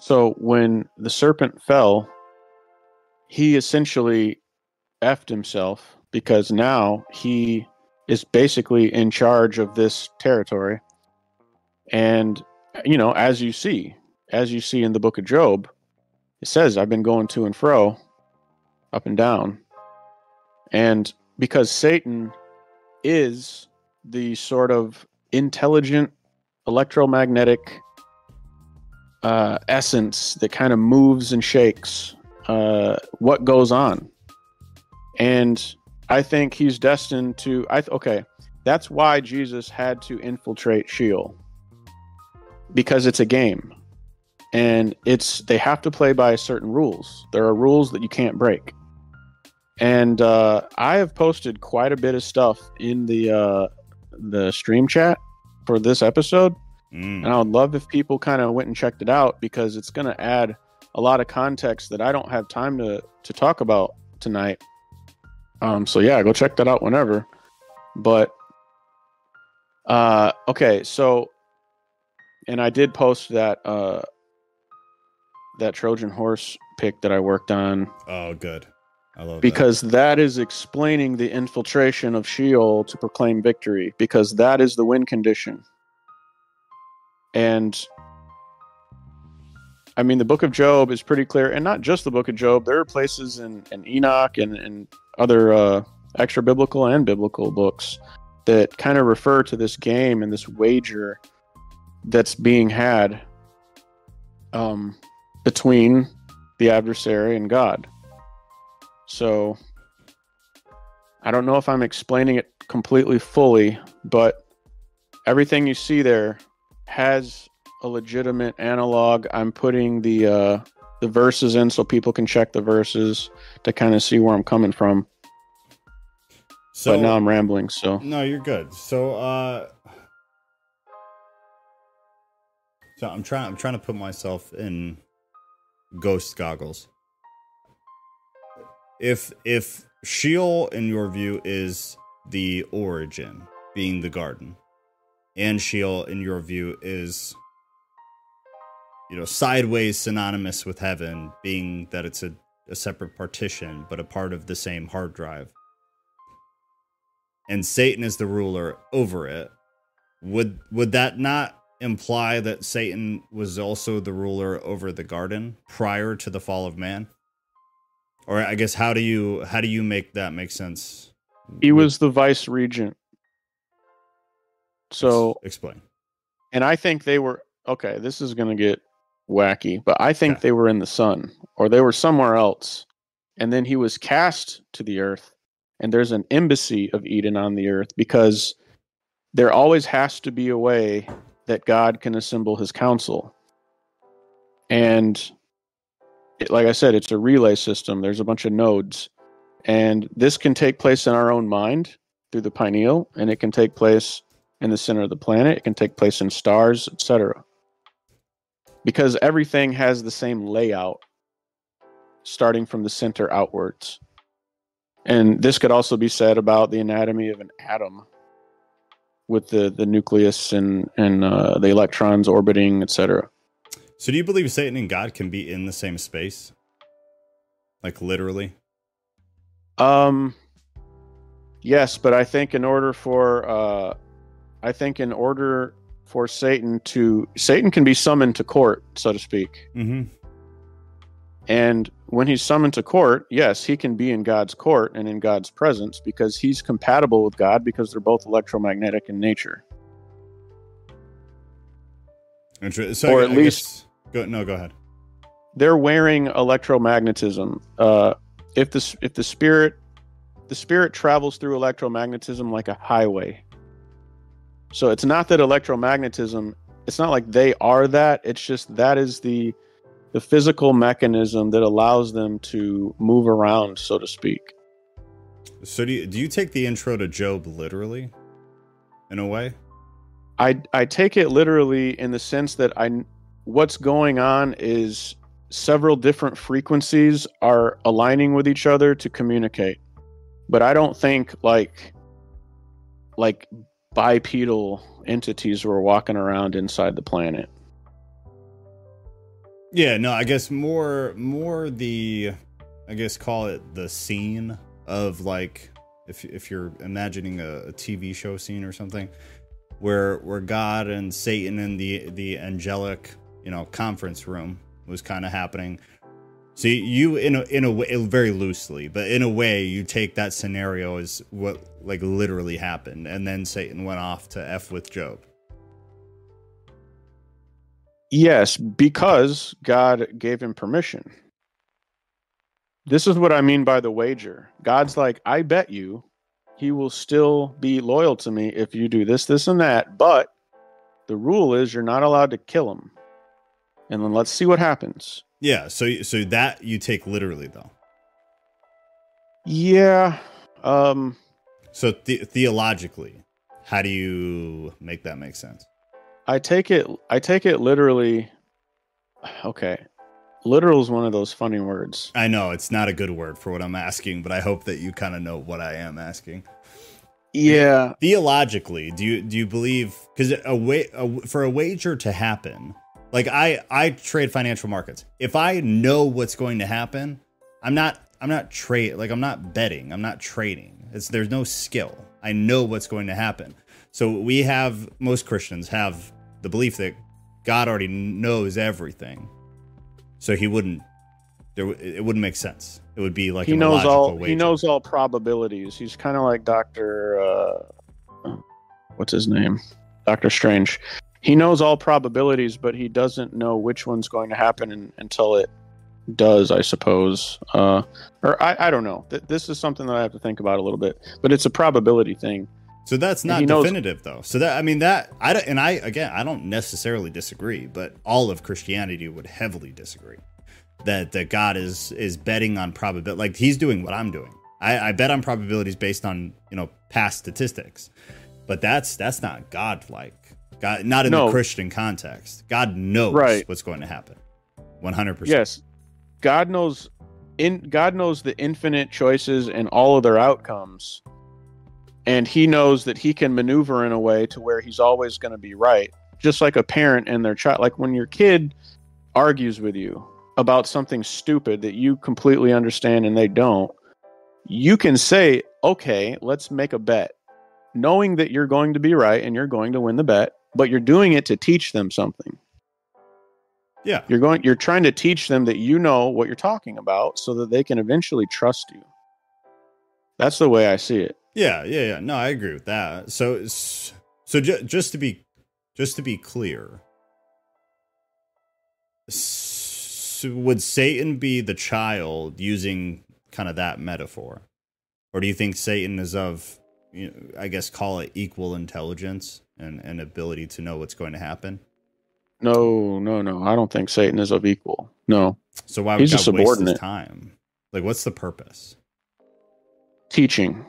so when the serpent fell, he essentially effed himself because now he is basically in charge of this territory. And, you know, as you see, as you see in the book of Job, it says, I've been going to and fro, up and down. And because Satan is the sort of intelligent electromagnetic uh, essence that kind of moves and shakes uh, what goes on. And I think he's destined to. I th- okay, that's why Jesus had to infiltrate Sheol because it's a game, and it's they have to play by certain rules. There are rules that you can't break. And uh, I have posted quite a bit of stuff in the uh, the stream chat for this episode Mm. and I would love if people kind of went and checked it out because it's going to add a lot of context that I don't have time to to talk about tonight. Um, so yeah, go check that out whenever. But uh, okay, so and I did post that uh, that Trojan horse pick that I worked on Oh, good. I love that. because that is explaining the infiltration of Sheol to proclaim victory because that is the win condition. And I mean, the book of Job is pretty clear, and not just the book of Job. There are places in, in Enoch and, and other uh, extra biblical and biblical books that kind of refer to this game and this wager that's being had um, between the adversary and God. So I don't know if I'm explaining it completely fully, but everything you see there has a legitimate analog. I'm putting the uh, the verses in so people can check the verses to kind of see where I'm coming from. so but now I'm rambling, so No, you're good. So uh So I'm trying I'm trying to put myself in ghost goggles. If if Sheol in your view is the origin, being the garden, and Sheol in your view is you know, sideways synonymous with heaven, being that it's a, a separate partition, but a part of the same hard drive and Satan is the ruler over it, would would that not imply that Satan was also the ruler over the garden prior to the fall of man? Or I guess how do you how do you make that make sense? he was the vice regent. So explain. and I think they were okay. This is going to get wacky, but I think Okay. they were in the sun or they were somewhere else, and then he was cast to the earth. And there's an embassy of Eden on the earth because there always has to be a way that God can assemble His council. And it, like I said, it's a relay system. There's a bunch of nodes, and this can take place in our own mind through the pineal, and it can take place in the center of the planet. It can take place in stars, etc. Because everything has the same layout, starting from the center outwards. And this could also be said about the anatomy of an atom, with the the nucleus and and uh, the electrons orbiting, etc. So do you believe Satan and God can be in the same space? Like literally? Um, yes, but I think in order for uh, I think in order for Satan to Satan can be summoned to court, so to speak. Mm-hmm. And when he's summoned to court, yes, he can be in God's court and in God's presence because he's compatible with God because they're both electromagnetic in nature. So Or at I least- guess- go no, go ahead. They're wearing electromagnetism. Uh, if the if the spirit the spirit travels through electromagnetism like a highway. So it's not that electromagnetism. It's not like they are that. It's just that is the the physical mechanism that allows them to move around, so to speak. So do you, do you take the intro to Job literally? In a way? I I take it literally in the sense that I what's going on is several different frequencies are aligning with each other to communicate. But I don't think like like bipedal entities were walking around inside the planet. Yeah, no, I guess more more the I guess call it the scene of like if if you're imagining a, a TV show scene or something where where God and Satan in the the angelic, you know, conference room was kind of happening. So you in a in a way very loosely, but in a way you take that scenario as what like literally happened and then Satan went off to F with Job. Yes, because God gave him permission. This is what I mean by the wager. God's like, I bet you he will still be loyal to me if you do this, this, and that. But the rule is you're not allowed to kill him. And then let's see what happens. Yeah, so so that you take literally though. Yeah. Um so the- theologically, how do you make that make sense? I take it I take it literally okay. Literal is one of those funny words. I know it's not a good word for what I'm asking, but I hope that you kind of know what I am asking. Yeah. Theologically, do you do you believe because a way a, for a wager to happen, like I I trade financial markets. If I know what's going to happen, I'm not I'm not trade like I'm not betting. I'm not trading. It's there's no skill. I know what's going to happen. So we have most Christians have the belief that God already knows everything so he wouldn't. There, it wouldn't make sense. It would be like he knows all. He knows all probabilities. He's kind of like Doctor. Uh, what's his name? Doctor Strange. He knows all probabilities, but he doesn't know which one's going to happen in, until it does, I suppose. Uh, or I, I don't know. Th- this is something that I have to think about a little bit, but it's a probability thing. So that's not definitive, knows- though. So that I mean that I don't, and I again I don't necessarily disagree, but all of Christianity would heavily disagree that that God is is betting on probability. Like He's doing what I'm doing. I, I bet on probabilities based on you know past statistics, but that's that's not God like. God, not in no. the Christian context. God knows right. what's going to happen. One hundred percent. Yes, God knows. In God knows the infinite choices and all of their outcomes and he knows that he can maneuver in a way to where he's always going to be right just like a parent and their child like when your kid argues with you about something stupid that you completely understand and they don't you can say okay let's make a bet knowing that you're going to be right and you're going to win the bet but you're doing it to teach them something. Yeah. You're going you're trying to teach them that you know what you're talking about so that they can eventually trust you. That's the way i see it. Yeah, yeah, yeah. No, I agree with that. So, so ju- just to be, just to be clear, so would Satan be the child using kind of that metaphor, or do you think Satan is of, you know, I guess, call it equal intelligence and and ability to know what's going to happen? No, no, no. I don't think Satan is of equal. No. So why would He's God a subordinate. waste his time? Like, what's the purpose? Teaching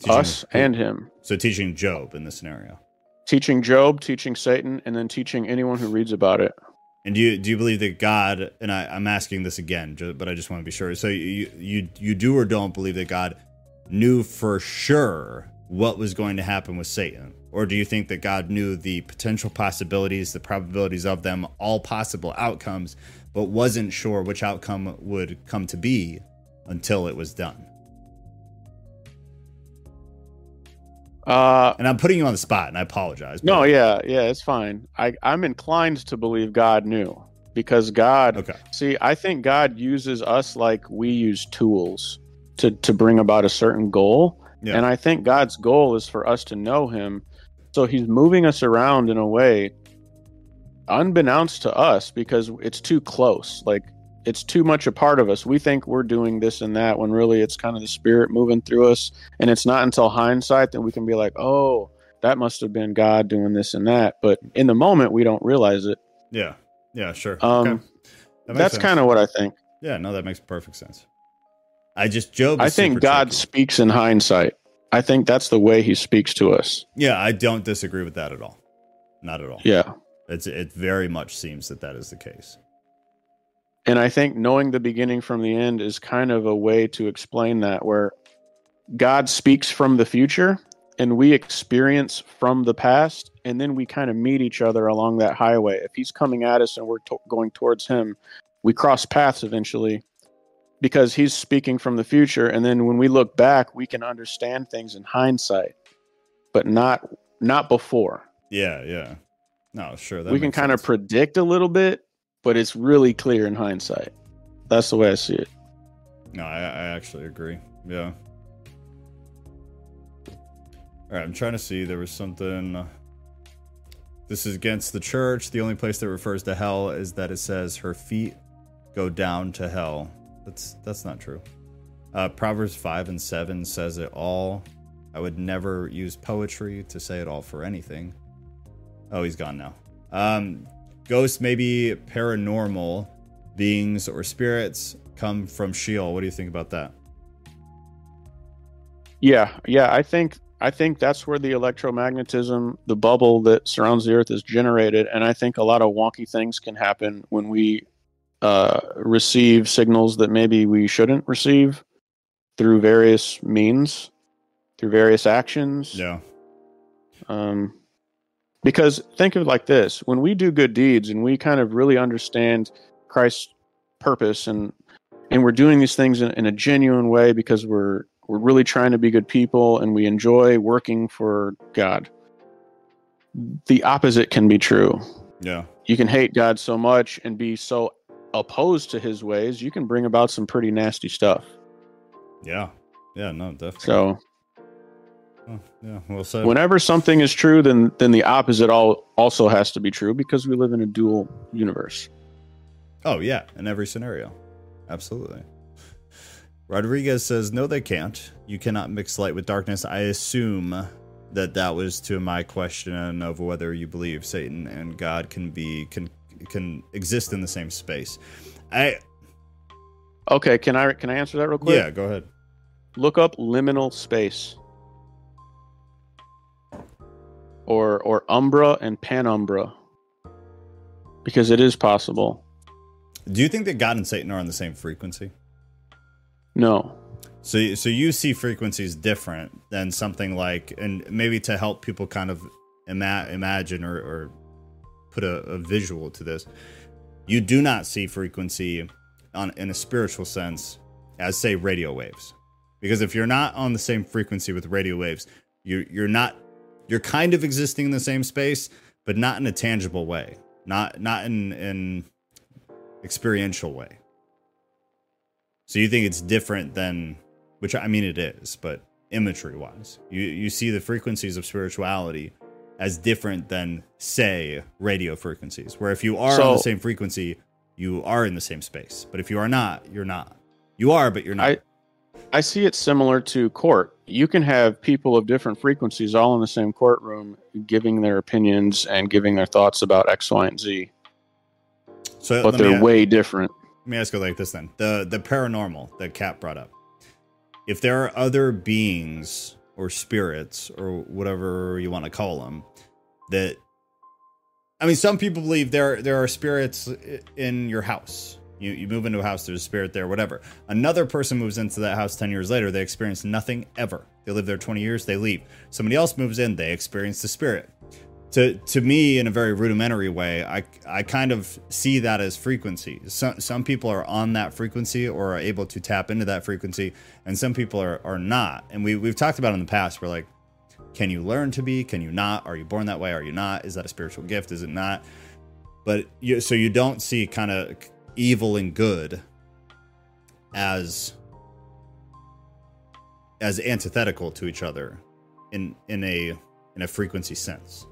Teaching us who? and him. So teaching Job in this scenario. Teaching Job, teaching Satan, and then teaching anyone who reads about it. And do you do you believe that God? And I, I'm asking this again, but I just want to be sure. So you you you do or don't believe that God knew for sure what was going to happen with Satan, or do you think that God knew the potential possibilities, the probabilities of them, all possible outcomes, but wasn't sure which outcome would come to be until it was done? Uh, and I'm putting you on the spot, and I apologize. No, yeah, yeah, it's fine. I, I'm inclined to believe God knew because God. Okay. See, I think God uses us like we use tools to to bring about a certain goal, yeah. and I think God's goal is for us to know Him. So He's moving us around in a way unbeknownst to us because it's too close. Like it's too much a part of us. We think we're doing this and that when really it's kind of the spirit moving through us. And it's not until hindsight that we can be like, oh, that must have been God doing this and that. But in the moment, we don't realize it. Yeah. Yeah, sure. Um, okay. that that's kind of what I think. Yeah, no, that makes perfect sense. I just, Job. I think God tricky. speaks in hindsight. I think that's the way he speaks to us. Yeah, I don't disagree with that at all. not at all. Yeah. It's it very much seems that that is the case. And I think knowing the beginning from the end is kind of a way to explain that, where God speaks from the future and we experience from the past, and then we kind of meet each other along that highway. If He's coming at us and we're to- going towards Him, we cross paths eventually because He's speaking from the future. And then when we look back, we can understand things in hindsight, but not not before. Yeah, yeah. No, sure. That we can kind of predict a little bit, but it's really clear in hindsight. That's the way I see it. No, I, I actually agree. Yeah. All right, I'm trying to see. There was something. Uh, this is against the church. The only place that refers to hell is that it says her feet go down to hell. That's that's not true. Uh, Proverbs five and seven says it all. I would never use poetry to say it all for anything. Oh, he's gone now. Um, ghosts may be paranormal beings or spirits come from Sheol. What do you think about that? Yeah, yeah. I think I think that's where the electromagnetism, the bubble that surrounds the Earth, is generated, and I think a lot of wonky things can happen when we uh, receive signals that maybe we shouldn't receive through various means, through various actions. Yeah. Um, because think of it like this: when we do good deeds and we kind of really understand Christ's purpose, and and we're doing these things in, in a genuine way because we're we're really trying to be good people and we enjoy working for God. The opposite can be true. Yeah. You can hate God so much and be so opposed to His ways, you can bring about some pretty nasty stuff. Yeah. Yeah. No, definitely. So Oh, yeah. Well said. whenever something is true, then then the opposite all also has to be true because we live in a dual universe. oh, yeah. In every scenario. Absolutely. Rodriguez says, no, they can't. You cannot mix light with darkness. I assume that that was to my question of whether you believe Satan and God can be can can exist in the same space. I Okay, can I can I answer that real quick? yeah, go ahead. Look up liminal space. Or or umbra and penumbra. Because it is possible. Do you think that God and Satan are on the same frequency? No. So, so you see frequencies different than something like, and maybe to help people kind of ima- imagine or, or put a, a visual to this, you do not see frequency on in a spiritual sense as say radio waves, because if you're not on the same frequency with radio waves, you you're not you're kind of existing in the same space, but not in a tangible way, not not in in experiential way. So you think it's different than, which I mean it is, but imagery wise, you you see the frequencies of spirituality as different than say radio frequencies. Where if you are on the same frequency, you are in the same space. But if you are not, you're not. You are, but you're not. I I see it similar to court. You can have people of different frequencies all in the same courtroom giving their opinions and giving their thoughts about X, Y, and Z, so but they're a- uh, way different. Let me ask you like this then: the the paranormal that Kat brought up. If there are other beings or spirits or whatever you want to call them, that I mean, some people believe there there are spirits in your house. You you move into a house, there's a spirit there, whatever. Another person moves into that house ten years later, they experience nothing ever. They live there twenty years, they leave. Somebody else moves in, they experience the spirit to to me in a very rudimentary way i i kind of see that as frequency some some people are on that frequency or are able to tap into that frequency and some people are are not. And we we've talked about in the past we're like can you learn to be? Can you not? Are you born that way? Are you not? Is that a spiritual gift? Is it not? But you so you don't see kind of evil and good as as antithetical to each other in in a in a frequency sense.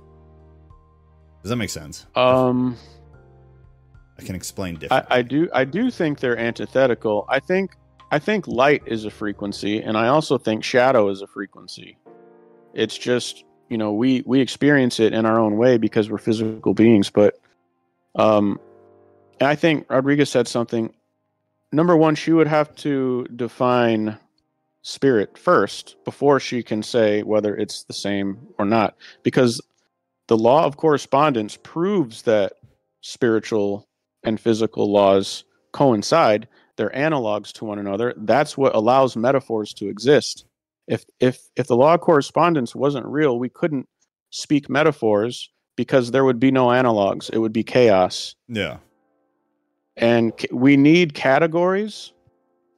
Does that make sense? Um, I can explain I, different. I do I do think they're antithetical. I think I think light is a frequency, and I also think shadow is a frequency. It's just you know we we experience it in our own way because we're physical beings, but um, I think Rodriguez said something. Number one, she would have to define spirit first before she can say whether it's the same or not, because the law of correspondence proves that spiritual and physical laws coincide they're analogs to one another that's what allows metaphors to exist. If if if the law of correspondence wasn't real we couldn't speak metaphors because there would be no analogs. It would be chaos. Yeah. and we need categories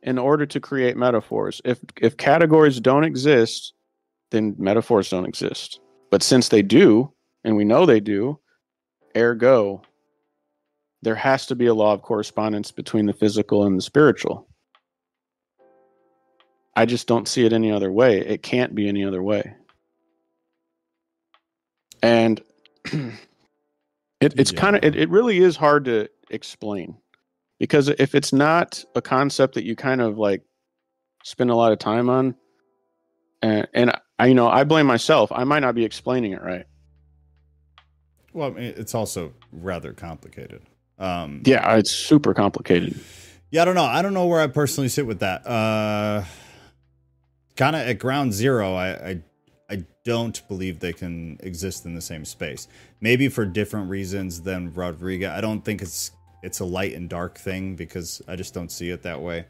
in order to create metaphors. If if categories don't exist then metaphors don't exist. But since they do and we know they do ergo there has to be a law of correspondence between the physical and the spiritual. I just don't see it any other way. It can't be any other way. And it, it's Yeah. kind of it, it really is hard to explain because if it's not a concept that you kind of like spend a lot of time on and and I you know I blame myself. I might not be explaining it right. Well, I mean, it's also rather complicated. Um, yeah it's super complicated Yeah, I don't know. I don't know where I personally sit with that. Uh, kind of at ground zero, I, I I don't believe they can exist in the same space. Maybe for different reasons than Rodriguez. I don't think it's it's a light and dark thing because I just don't see it that way.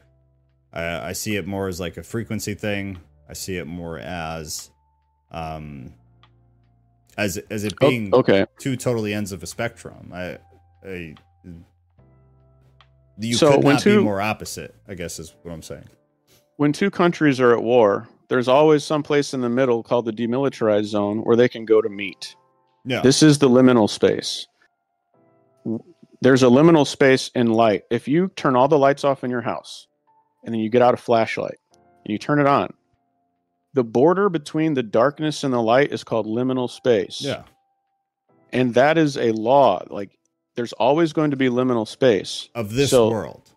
I, I see it more as like a frequency thing. I see it more as um as as it Oh, being okay two totally ends of a spectrum. I, I you So could not be more opposite. I guess is what I'm saying. when two countries are at war there's always some place in the middle called the demilitarized zone where they can go to meet Yeah, This is the liminal space. There's a liminal space in light. If you turn all the lights off in your house and then you get out a flashlight and you turn it on, the border between the darkness and the light is called liminal space. yeah, And that is a law. Like there's always going to be liminal space. of this So- world.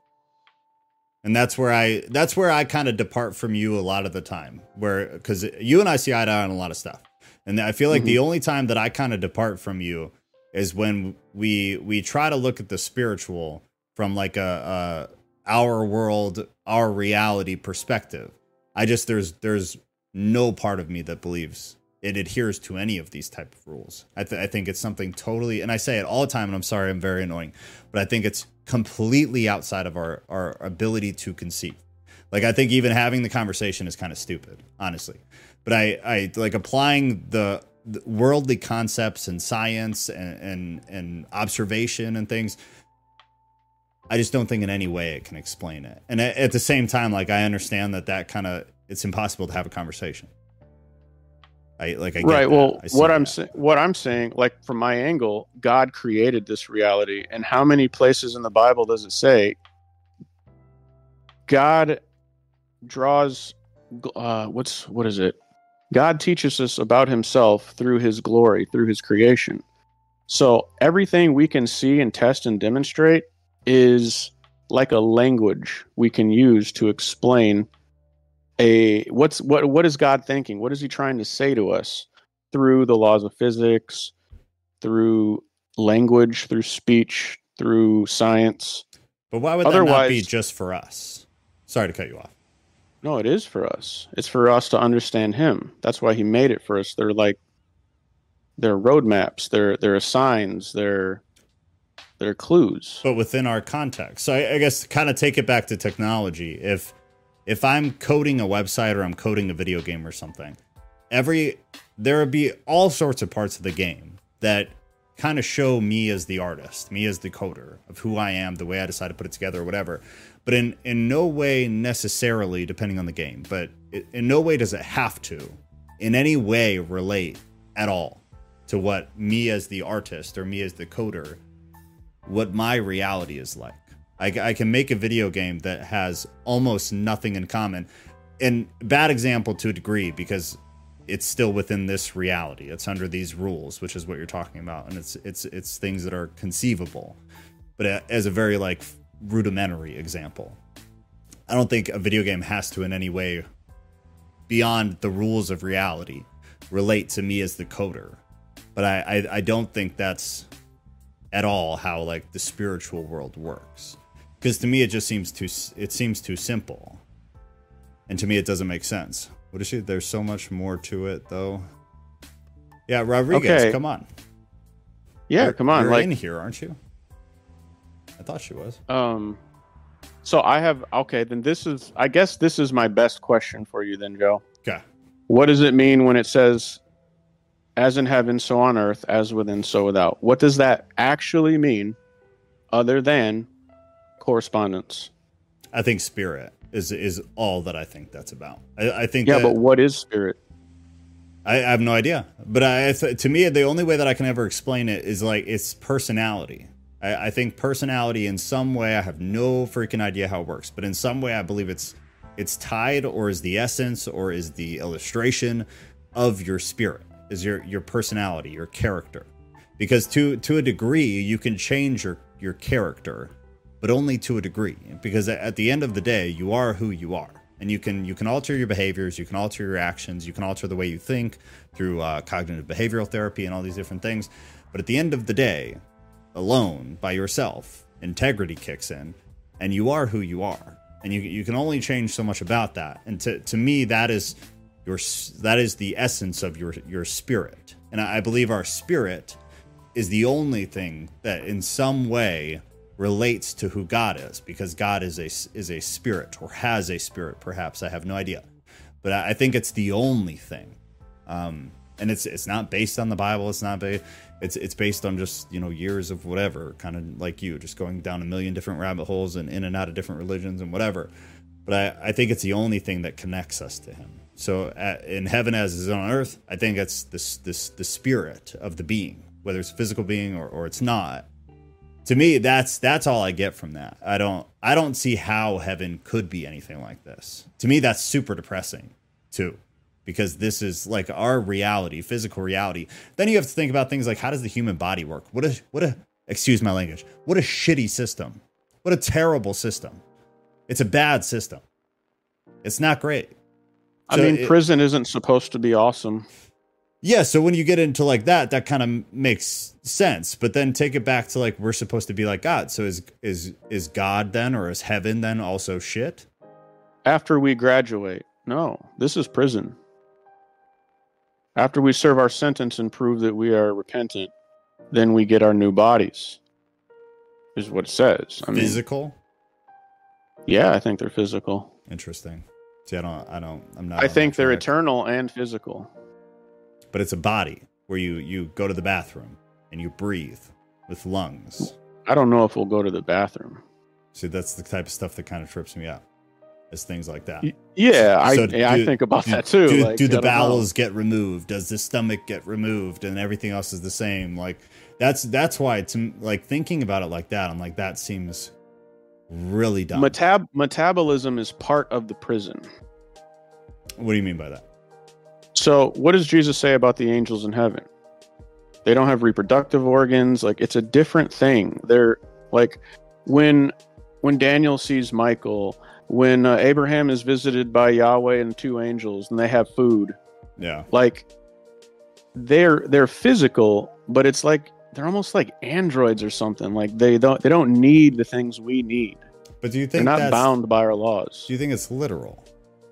And that's where I that's where I kind of depart from you a lot of the time. Where because you and I see eye to eye on a lot of stuff, and I feel like the mm-hmm. only time that I kind of depart from you is when we we try to look at the spiritual from like a, a our world, our reality perspective. I just there's there's no part of me that believes it adheres to any of these type of rules. I, th- I think it's something totally, and I say it all the time, and I'm sorry, I'm very annoying, but I think it's completely outside of our our ability to conceive. Like I think even having the conversation is kind of stupid, honestly. But I I like applying the, the worldly concepts and science and, and and observation and things. I just don't think in any way it can explain it. And at, at the same time, like I understand that that kind of it's impossible to have a conversation. I like I get right. that. Well, I what I'm saying, what I'm saying, like from my angle, God created this reality, and how many places in the Bible does it say God draws? Uh, what's what is it? God teaches us about Himself through His glory, through His creation. So everything we can see and test and demonstrate is like a language we can use to explain a what's what what is God thinking? What is he trying to say to us through the laws of physics, through language, through speech, through science? But why would that not be just for us? Sorry to cut you off. No, it is for us. It's for us to understand him. That's why he made it for us. They're like they're roadmaps, they're they're signs, they're they're clues. but within our context. So I, I guess kind of take it back to technology. If if I'm coding a website or I'm coding a video game or something, every there would be all sorts of parts of the game that kind of show me as the artist, me as the coder of who I am, the way I decide to put it together, or whatever. But in in no way necessarily, depending on the game, but it, in no way does it have to, in any way, relate at all to what me as the artist or me as the coder what my reality is like. I, I can make a video game that has almost nothing in common. And bad example to a degree because it's still within this reality. It's under these rules, which is what you're talking about, and it's it's it's things that are conceivable. But as a very like rudimentary example, I don't think a video game has to in any way beyond the rules of reality relate to me as the coder. But I I, I don't think that's at all how like the spiritual world works because to me it just seems too, it seems too simple and to me it doesn't make sense what is she there's so much more to it though yeah rodriguez Okay. come on Yeah, You're- come on. You're Like in here, aren't you? I thought she was. Um, so I have okay. Then this is, I guess, this is my best question for you, then, Joe. Okay. What does it mean when it says, "As in heaven, so on earth; as within, so without"? What does that actually mean, other than correspondence? I think spirit is is all that I think that's about. I, I think Yeah, that, but what is spirit? I, I have no idea. But I, to me, the only way that I can ever explain it is like it's personality. I, I think personality in some way. I have no freaking idea how it works, but in some way, I believe it's it's tied or is the essence or is the illustration of your spirit, is your your personality, your character. Because to to a degree, you can change your your character, but only to a degree. Because at the end of the day, you are who you are. And you can you can alter your behaviors you can alter your actions you can alter the way you think through uh, cognitive behavioral therapy and all these different things. But at the end of the day alone by yourself integrity kicks in and you are who you are. And you, you can only change so much about that. And to, to me that is your that is the essence of your your spirit. And i I believe our spirit is the only thing that in some way relates to who God is because God is a is a spirit or has a spirit perhaps. I have no idea. But I think it's the only thing. Um and it's it's not based on the Bible. It's not based it's it's based on just you know years of whatever kind of like you just going down a million different rabbit holes and in and out of different religions and whatever. But I, I think it's the only thing that connects us to him. So at, in heaven as is on earth I think it's this this the spirit of the being whether it's physical being or, or it's not to me that's that's all i get from that. I don't i don't see how heaven could be anything like this. To me that's super depressing too because this is like our reality physical reality. Then you have to think about things like how does the human body work? What a what a excuse my language what a shitty system. What a terrible system. It's a bad system. It's not great. I mean, it- prison isn't supposed to be awesome. Yeah, so when you get into like that, that kind of makes sense. But then take it back to like we're supposed to be like God. So is is is God then or is heaven then also shit? After we graduate, no, this is prison. After we serve our sentence and prove that we are repentant, then we get our new bodies. Is what it says. I mean, Physical? yeah, I think they're physical. Interesting. See, I don't I don't I'm not I think they're track. eternal and physical. But it's a body where you you go to the bathroom and you breathe with lungs. I don't know if we'll go to the bathroom. See, that's the type of stuff that kind of trips me up. Is things like that. Yeah, I So I do- think about do, that too. Do, like, do the don't know. bowels get removed? Does the stomach get removed, and everything else is the same? Like that's that's why it's like thinking about it like that. I'm like that seems really dumb. Metab- metabolism is part of the prison. what do you mean by that? So, what does Jesus say about the angels in heaven? They don't have reproductive organs. Like it's a different thing. They're like when when Daniel sees Michael, when uh, Abraham is visited by Yahweh and two angels, and they have food. Yeah, Like they're they're physical, but it's like they're almost like androids or something. Like they don't they don't need the things we need. but do you think They're not that's, bound by our laws. Do you think it's literal,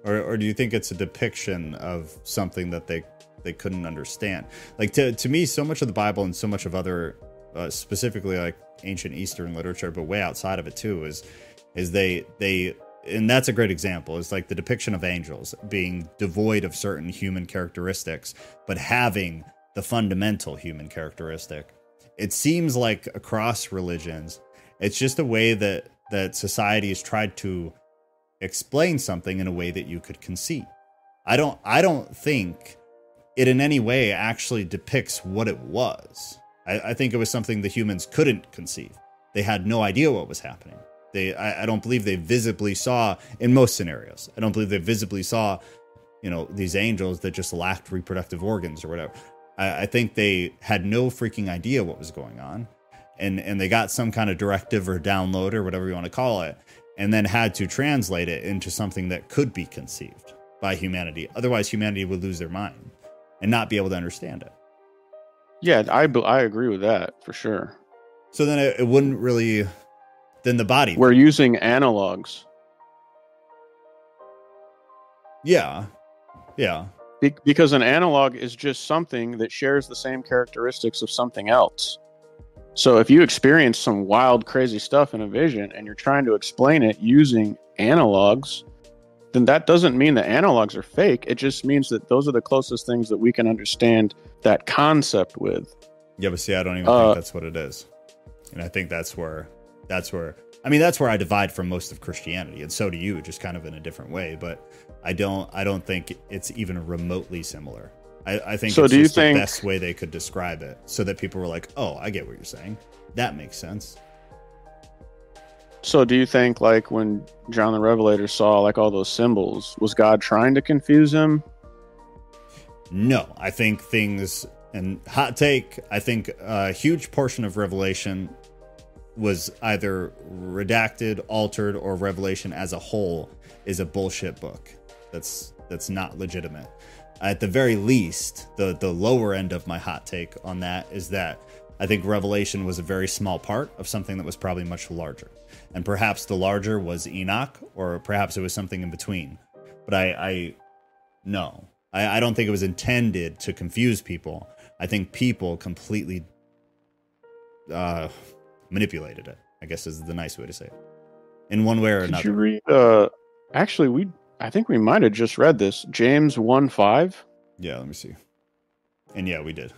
or or do you think it's a depiction of something that they they couldn't understand? Like to to me, so much of the Bible and so much of other, uh, specifically like ancient Eastern literature, but way outside of it too, is is they they and that's a great example is like the depiction of angels being devoid of certain human characteristics but having the fundamental human characteristic it seems like across religions it's just a way that that society has tried to explain something in a way that you could conceive. I don't i don't think it in any way actually depicts what it was. I, I think it was something the humans couldn't conceive. They had no idea what was happening. They I, I don't believe they visibly saw in most scenarios i don't believe they visibly saw you know these angels that just lacked reproductive organs or whatever. I, I think they had no freaking idea what was going on and and they got some kind of directive or download or whatever you want to call it and then had to translate it into something that could be conceived by humanity otherwise humanity would lose their mind and not be able to understand it yeah, I I agree with that for sure. so then it, it wouldn't really then the body We're using analogs. yeah yeah Be- because an analog is just something that shares the same characteristics of something else. So if you experience some wild, crazy stuff in a vision and you're trying to explain it using analogs, then that doesn't mean that analogs are fake. It just means that those are the closest things that we can understand that concept with. Yeah, but see, I don't even Uh, think that's what it is, and I think that's where that's where I mean that's where I divide from most of Christianity, and so do you, just kind of in a different way. But I don't I don't think it's even remotely similar. I, I think So it's do you think- the best way they could describe it, so that people were like, "Oh, I get what you're saying. That makes sense." So do you think like when John the Revelator saw like all those symbols, was God trying to confuse him? No, I think things and hot take. I think a huge portion of Revelation was either redacted, altered, or Revelation as a whole is a bullshit book. That's that's not legitimate. At the very least, the the lower end of my hot take on that is that I think Revelation was a very small part of something that was probably much larger, and perhaps the larger was Enoch, or perhaps it was something in between. But I, I no, I, I don't think it was intended to confuse people. I think people completely uh, manipulated it. I guess is the nice way to say it, in one way or Did another. you read uh actually we I think we might have just read this. James 1 5. Yeah, let me see. And yeah, we did.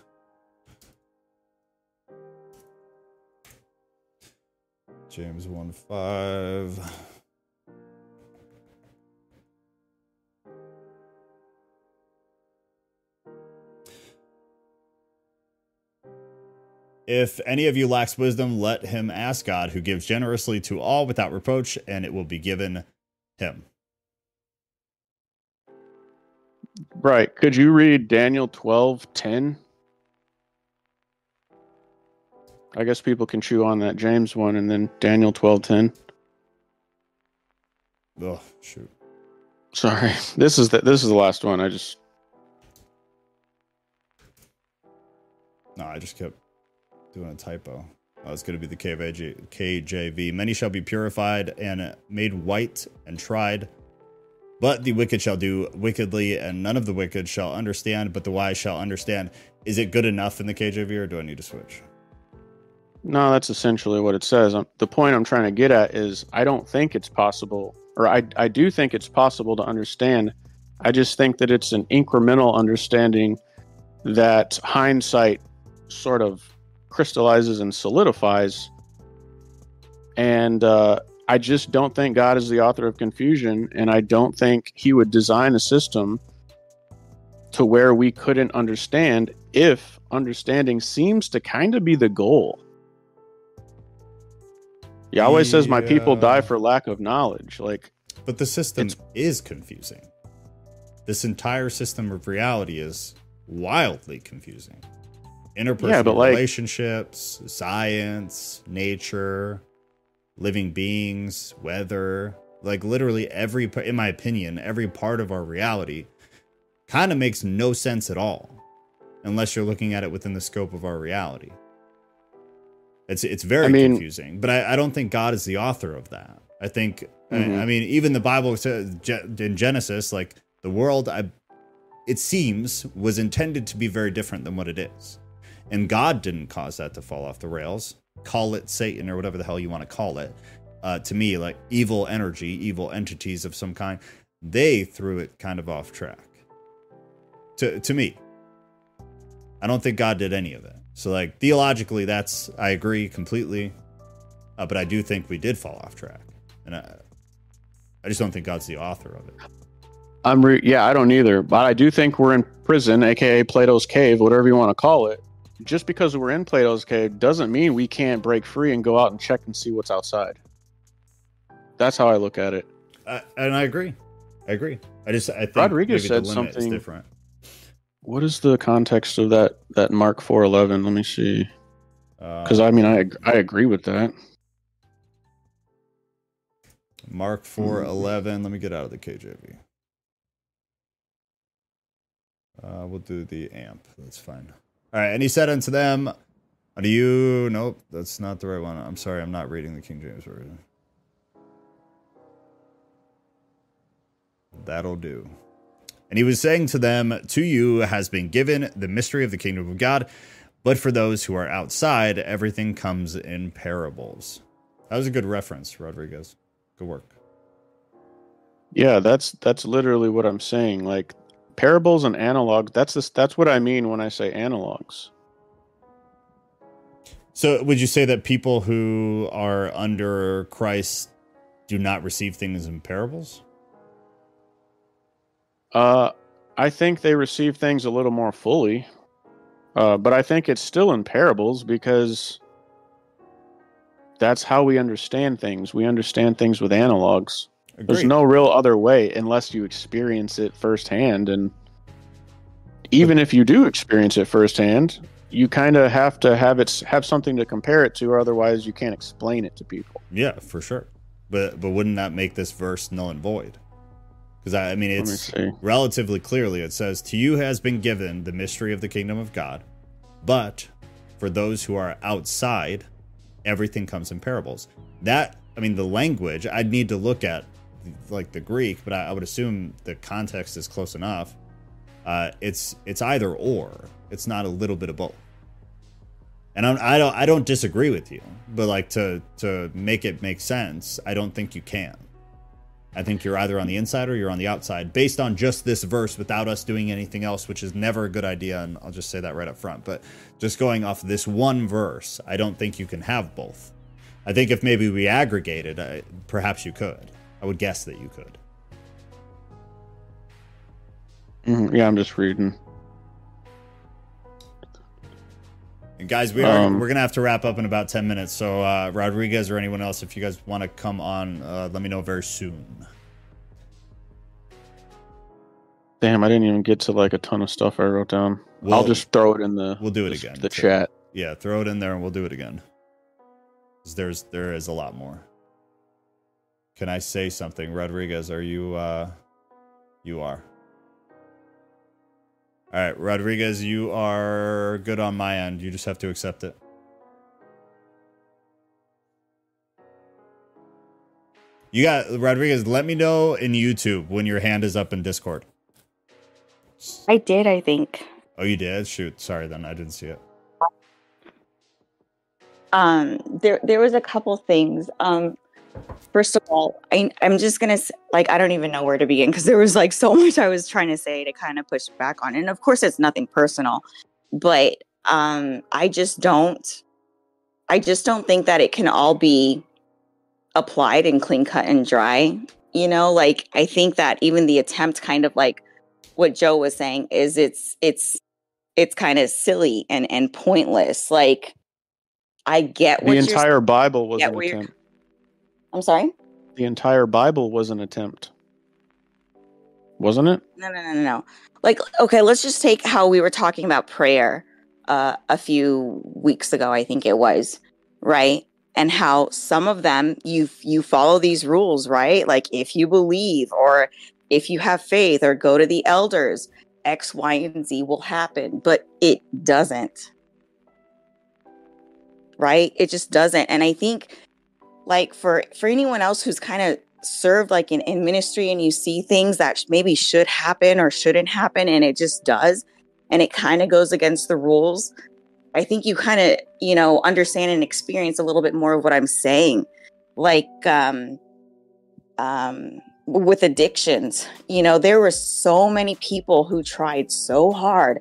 James 1 5. If any of you lacks wisdom, let him ask God, who gives generously to all without reproach, and it will be given him. Right. Could you read Daniel 12 10? I guess people can chew on that James one and then Daniel 12 10. Oh, shoot. Sorry. This is the this is the last one. I just No, I just kept doing a typo. Oh, it's going to be the KVJ, KJV. Many shall be purified and made white and tried. But the wicked shall do wickedly, and none of the wicked shall understand, but the wise shall understand. Is it good enough in the KJV, or do I need to switch? No, that's essentially what it says. Um, The point I'm trying to get at is I don't think it's possible, or I, I do think it's possible to understand. I just think that it's an incremental understanding that hindsight sort of crystallizes and solidifies. And uh, I just don't think God is the author of confusion, and I don't think He would design a system to where we couldn't understand if understanding seems to kind of be the goal. Yahweh says, My people die for lack of knowledge. Like, But the system is confusing. This entire system of reality is wildly confusing. Interpersonal Yeah, like- relationships, science, nature, living beings, weather, like literally every, in my opinion, every part of our reality kind of makes no sense at all unless you're looking at it within the scope of our reality. It's it's very I mean- confusing, but I, I don't think God is the author of that. I think I- Mhm. I, mean even the Bible says in Genesis, like the world, I it seems was intended to be very different than what it is, and God didn't cause that to fall off the rails. Call it Satan or whatever the hell you want to call it. Uh, to me, like evil energy, evil entities of some kind, they threw it kind of off track. To to me, I don't think God did any of it. So like theologically, that's I agree completely, uh, but I do think we did fall off track, and I, I just don't think God's the author of it. I'm re- yeah, I don't either, but I do think we're in prison, aka Plato's cave, whatever you want to call it. Just because we're in Plato's cave doesn't mean we can't break free and go out and check and see what's outside. That's how I look at it. I, and I agree, I agree. I just I think Rodriguez said something- is different. What is the context of that that Mark 411? Let me see. Because Uh, I mean, I I agree with that. Mark four eleven. Let me get out of the KJV. Uh, we'll do the amp. That's fine. All right. And he said unto them, "Do you? Nope, that's not the right one. I'm sorry. I'm not reading the King James version. That'll do." And he was saying to them, To you has been given the mystery of the kingdom of God, But for those who are outside, everything comes in parables. That was a good reference, Rodriguez. Good work. Yeah, that's that's literally what I'm saying. Like parables and analogs. That's this, that's what I mean when I say analogs. So, would you say that people who are under Christ do not receive things in parables? Uh, I think they receive things a little more fully. Uh, but I think it's still in parables because that's how we understand things. We understand things with analogs. Agreed. There's no real other way unless you experience it firsthand. And even if you do experience it firsthand, you kind of have to have it have something to compare it to, or otherwise you can't explain it to people. Yeah, for sure. But but wouldn't that make this verse null and void? Because I, I mean, it's relatively clearly it says, "To you has been given the mystery of the kingdom of God, but for those who are outside, everything comes in parables." That I mean, the language I'd need to look at like the Greek, but I, I would assume the context is close enough. Uh, it's it's either or. It's not a little bit of both. And I'm, I don't I don't disagree with you, but like to to make it make sense, I don't think you can. I think you're either on the inside or you're on the outside based on just this verse without us doing anything else, which is never a good idea. And I'll just say that right up front. But just going off this one verse, I don't think you can have both. I think if maybe we aggregated, I, perhaps you could. I would guess that you could. Mm, yeah, I'm just reading. And guys, we are um, we're gonna have to wrap up in about ten minutes. So uh, Rodriguez or anyone else, if you guys want to come on, uh, let me know very soon. Damn, I didn't even get to like a ton of stuff I wrote down. We'll, I'll just throw it in the. We'll do it again. The so, chat. Yeah, throw it in there and we'll do it again. There's there is a lot more. Can I say something, Rodriguez? Are you? uh You are. All right, Rodriguez, you are good on my end. You just have to accept it. You got Rodriguez. Let me know in YouTube when your hand is up in Discord. I did, I think. Oh, you did? Shoot, sorry. Then I didn't see it. Um, there, there was a couple things. Um, First of all, I, I'm just gonna like I don't even know where to begin because there was like so much I was trying to say to kind of push back on, and of course it's nothing personal, but um, I just don't, I just don't think that it can all be applied and clean cut and dry. You know, like I think that even the attempt, kind of like what Joe was saying, is it's it's it's kind of silly and and pointless. Like I get what the entire Bible was an attempt. I'm sorry? The entire Bible was an attempt. Wasn't it? No, no, no, no, no. Like, okay, let's just take how we were talking about prayer uh, a few weeks ago, I think it was, right? And how some of them you you follow these rules, right? Like if you believe or if you have faith or go to the elders, X, Y, and Z will happen, but it doesn't. Right? It just doesn't. And I think like for for anyone else who's kind of served like in, in ministry and you see things that maybe should happen or shouldn't happen and it just does and it kind of goes against the rules i think you kind of you know understand and experience a little bit more of what i'm saying. Like um um with addictions you know there were so many people who tried so hard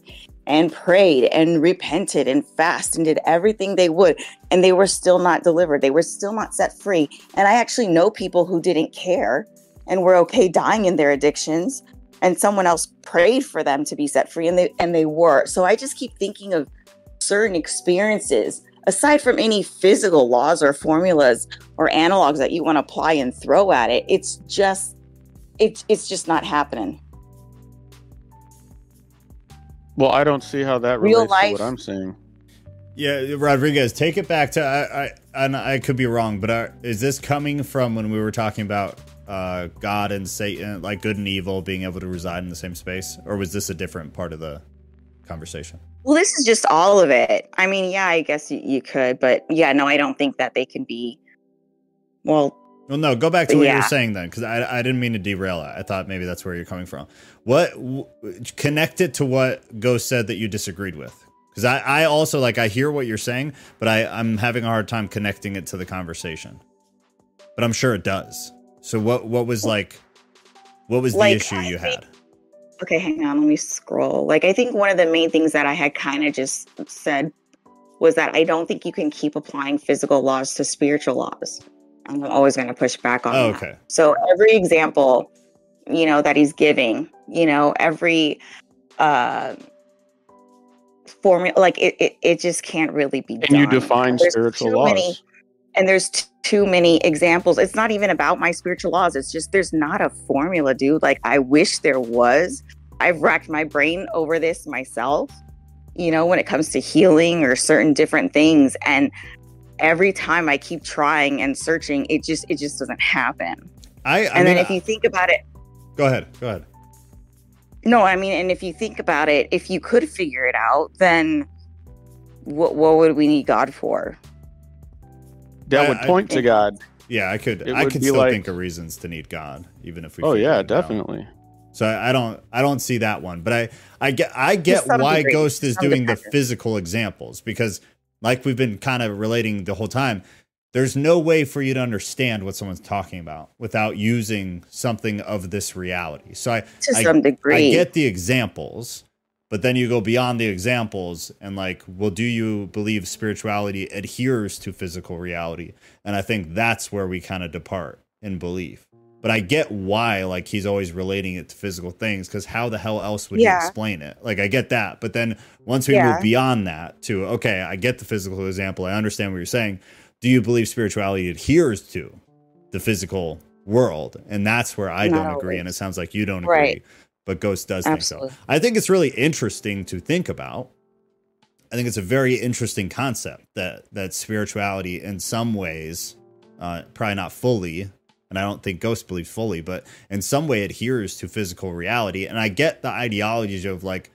and prayed and repented and fasted and did everything they would and they were still not delivered. They were still not set free. And i actually know people who didn't care and were okay dying in their addictions and someone else prayed for them to be set free and they and they were. So i just keep thinking of certain experiences aside from any physical laws or formulas or analogs that you want to apply and throw at it it's just it's it's just not happening well, I don't see how that relates Real life. to what I'm saying. Yeah, Rodriguez, take it back to I, I and I could be wrong, but are, is this coming from when we were talking about uh, God and Satan, like good and evil being able to reside in the same space, or was this a different part of the conversation? Well, this is just all of it. I mean, yeah, I guess you, you could, but yeah, no, I don't think that they can be. Well, well, no, go back to what yeah. you were saying then, because I, I didn't mean to derail it. I thought maybe that's where you're coming from. What w- connect it to what Ghost said that you disagreed with? because I, I also like I hear what you're saying, but I I'm having a hard time connecting it to the conversation. But I'm sure it does. So what what was like what was the Like, issue you think- had? Okay, hang on. Let me scroll. Like, I think one of the main things that I had kind of just said was that I don't think you can keep applying physical laws to spiritual laws. And I'm always going to push back on Oh, that. okay. So every example, you know, that he's giving, you know, every uh formula, like it, it, it just can't really be Can you define There's spiritual laws? many- and there's t- too many examples. It's not even about my spiritual laws. It's just there's not a formula, dude. Like I wish there was. I've racked my brain over this myself. You know, when it comes to healing or certain different things, and every time I keep trying and searching, it just it just doesn't happen. I, I and mean, then if you think about it, go ahead, go ahead. no, I mean, and if you think about it, if you could figure it out, then what what would we need God for? That I- would I- point to God. Yeah, I could It I could still like- think of reasons to need God, even if we. Oh yeah, it out. definitely. So I, I don't I don't see that one, but I I get I get why degree, Ghost is some doing the physical examples because like we've been kind of relating the whole time, there's no way for you to understand what someone's talking about without using something of this reality. So I To I- some degree, I get the examples, but then you go beyond the examples and like, well, do you believe spirituality adheres to physical reality? And I think that's where we kind of depart in belief. But I get why like he's always relating it to physical things because how the hell else would Yeah. you explain it? Like I get that, but then once we Yeah. move beyond that to okay, I get the physical example, I understand what you're saying. Do you believe spirituality adheres to the physical world? And that's where I don't agree, and it sounds like you don't agree. Right. But Ghost does think so. I think it's really interesting to think about. I think it's a very interesting concept that that spirituality, in some ways, uh, probably not fully, and I don't think Ghost believes fully, but in some way adheres to physical reality. And I get the ideologies of like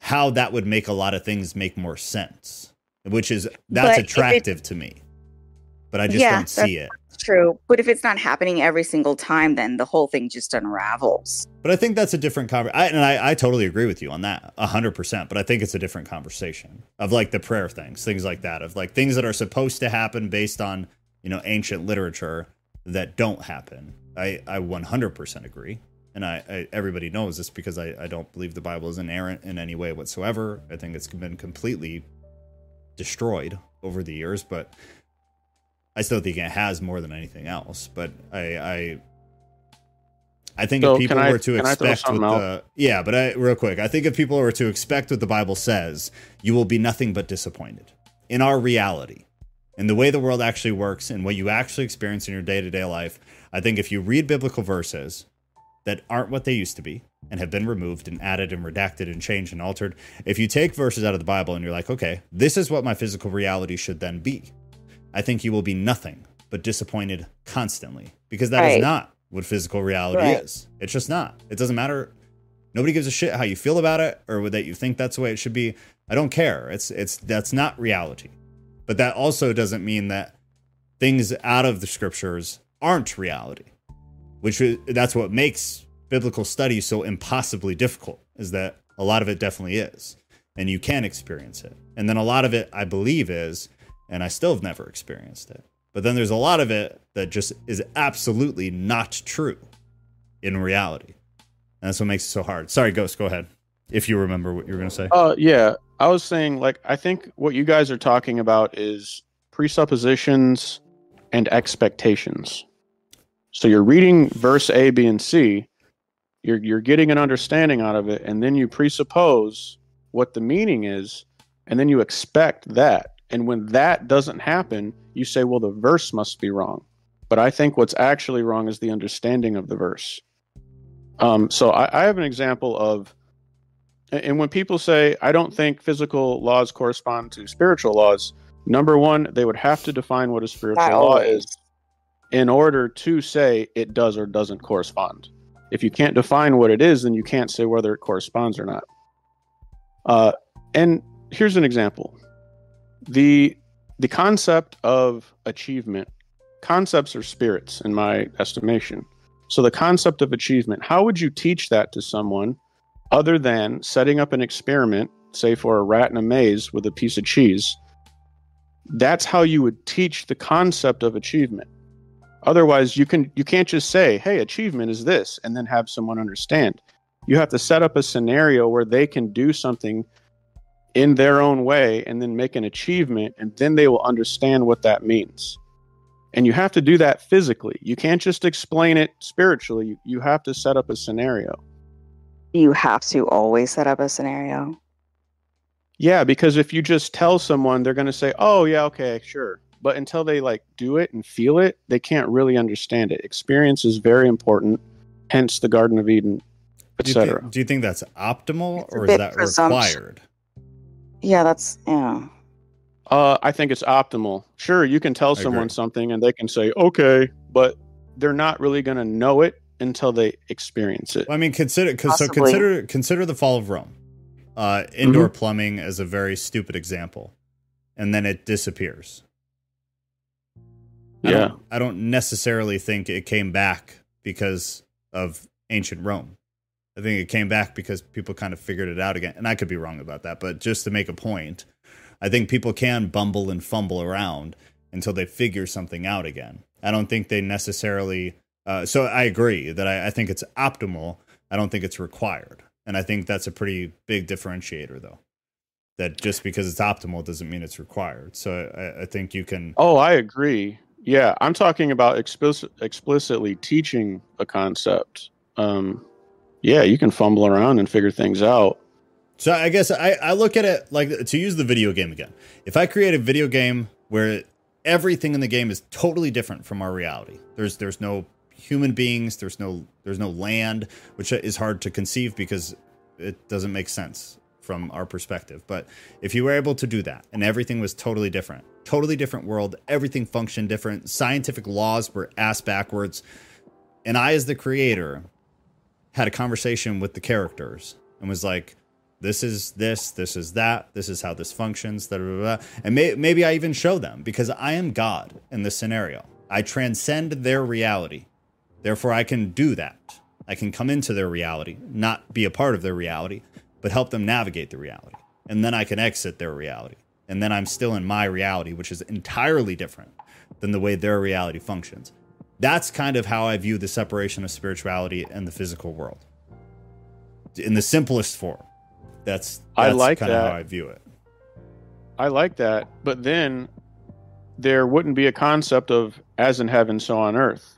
how that would make a lot of things make more sense, which is that's But if it- attractive to me. But I just Yeah, don't see it. true. But if it's not happening every single time, then the whole thing just unravels. But I think that's a different conversation. And I, I totally agree with you on that, 100%. But I think it's a different conversation of like the prayer things, things like that, of like things that are supposed to happen based on, you know, ancient literature that don't happen. I, I 100% agree. And I, I everybody knows this because I, I don't believe the Bible is inerrant in any way whatsoever. I think it's been completely destroyed over the years, but I still think it has more than anything else. But I, I I think So if people I- were to can I throw expect with the yeah, but I, real quick, I think if people were to expect what the Bible says, you will be nothing but disappointed in our reality, in the way the world actually works, and what you actually experience in your day to day life. I think if you read biblical verses that aren't what they used to be and have been removed and added and redacted and changed and altered, if you take verses out of the Bible and you're like, okay, this is what my physical reality should then be, I think you will be nothing but disappointed constantly because that is Right. not what physical reality Right. is. It's just not. It doesn't matter. Nobody gives a shit how you feel about it or that you think that's the way it should be. I don't care. It's it's that's not reality. But that also doesn't mean that things out of the scriptures aren't reality. Which is, that's what makes biblical study so impossibly difficult is that a lot of it definitely is and you can experience it. And then a lot of it I believe is and I still have never experienced it. But then there's a lot of it that just is absolutely not true in reality. And that's what makes it so hard. Sorry, Ghost, go ahead. If you remember what you were going to say. Uh, yeah, I was saying like I think what you guys are talking about is presuppositions and expectations. So you're reading verse A, B, and C. You're you're getting an understanding out of it, and then you presuppose what the meaning is, and then you expect that. And when that doesn't happen, you say, "Well, the verse must be wrong." But I think what's actually wrong is the understanding of the verse. Um, so I, I have an example of and- when people say, I don't think physical laws correspond to spiritual laws, number one, they would have to define what a spiritual Not law always. is in order to say it does or doesn't correspond. If you can't define what it is, then you can't say whether it corresponds or not. Uh, and here's an example the the concept of achievement concepts are spirits in my estimation so the concept of achievement how would you teach that to someone other than setting up an experiment say for a rat in a maze with a piece of cheese, that's how you would teach the concept of achievement. Otherwise, you can you can't just say, "Hey, achievement is this," and then have someone understand. You have to set up a scenario where they can do something in their own way and then make an achievement and then they will understand what that means. And you have to do that physically. You can't just explain it spiritually. You have to set up a scenario. You have to always set up a scenario. Yeah, because if you just tell someone, they're going to say, "Oh, yeah, okay, sure." But until they like do it and feel it, they can't really understand it. Experience is very important. Hence, the Garden of Eden, Do you, etc. do you think that's optimal It's or is that required? Yeah, that's yeah. Uh, I think it's optimal. Sure, you can tell I someone agree. something and they can say, "Okay," but they're not really going to know it until they experience it. Well, I mean, consider cause, so consider consider the fall of Rome. Uh, indoor plumbing as a very stupid example, and then it disappears. I Yeah. don't, I don't necessarily think it came back because of ancient Rome. I think it came back because people kind of figured it out again. And I could be wrong about that, but just to make a point, I think people can bumble and fumble around until they figure something out again. I don't think they necessarily. Uh, so I agree that I, I think it's optimal. I don't think it's required. And I think that's a pretty big differentiator, though. That just because it's optimal doesn't mean it's required. So I, I think you can. Oh, I agree. Yeah, I'm talking about explicit, explicitly teaching a concept. Um, yeah, you can fumble around and figure things out. So I guess I, I look at it like to use the video game again. If I create a video game where everything in the game is totally different from our reality, there's there's no human beings, there's no there's no land, which is hard to conceive because it doesn't make sense from our perspective. But if you were able to do that and everything was totally different, totally different world, everything functioned different, scientific laws were ass backwards, and I as the creator had a conversation with the characters and was like, this is this, this is that, this is how this functions, and may, maybe I even show them because I am God in this scenario. I transcend their reality. Therefore, I can do that. I can come into their reality, not be a part of their reality, but help them navigate the reality. And then I can exit their reality. And then I'm still in my reality, which is entirely different than the way their reality functions. That's kind of how I view the separation of spirituality and the physical world. In the simplest form. That's, I that's like kind of how I view it. I like that, but then there wouldn't be a concept of as in heaven, so on earth.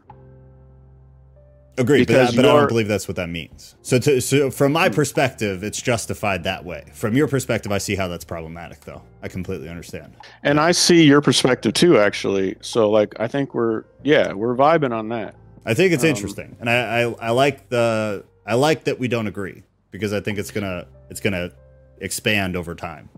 Agreed, but, Because but I don't believe that's what that means. So, to, so from my perspective, it's justified that way. From your perspective, I see how that's problematic, though. I completely understand. And I see your perspective too, actually. So, like, I think we're yeah, we're vibing on that. I think it's Um, interesting, and I, I I like the I like that we don't agree because I think it's gonna it's gonna expand over time,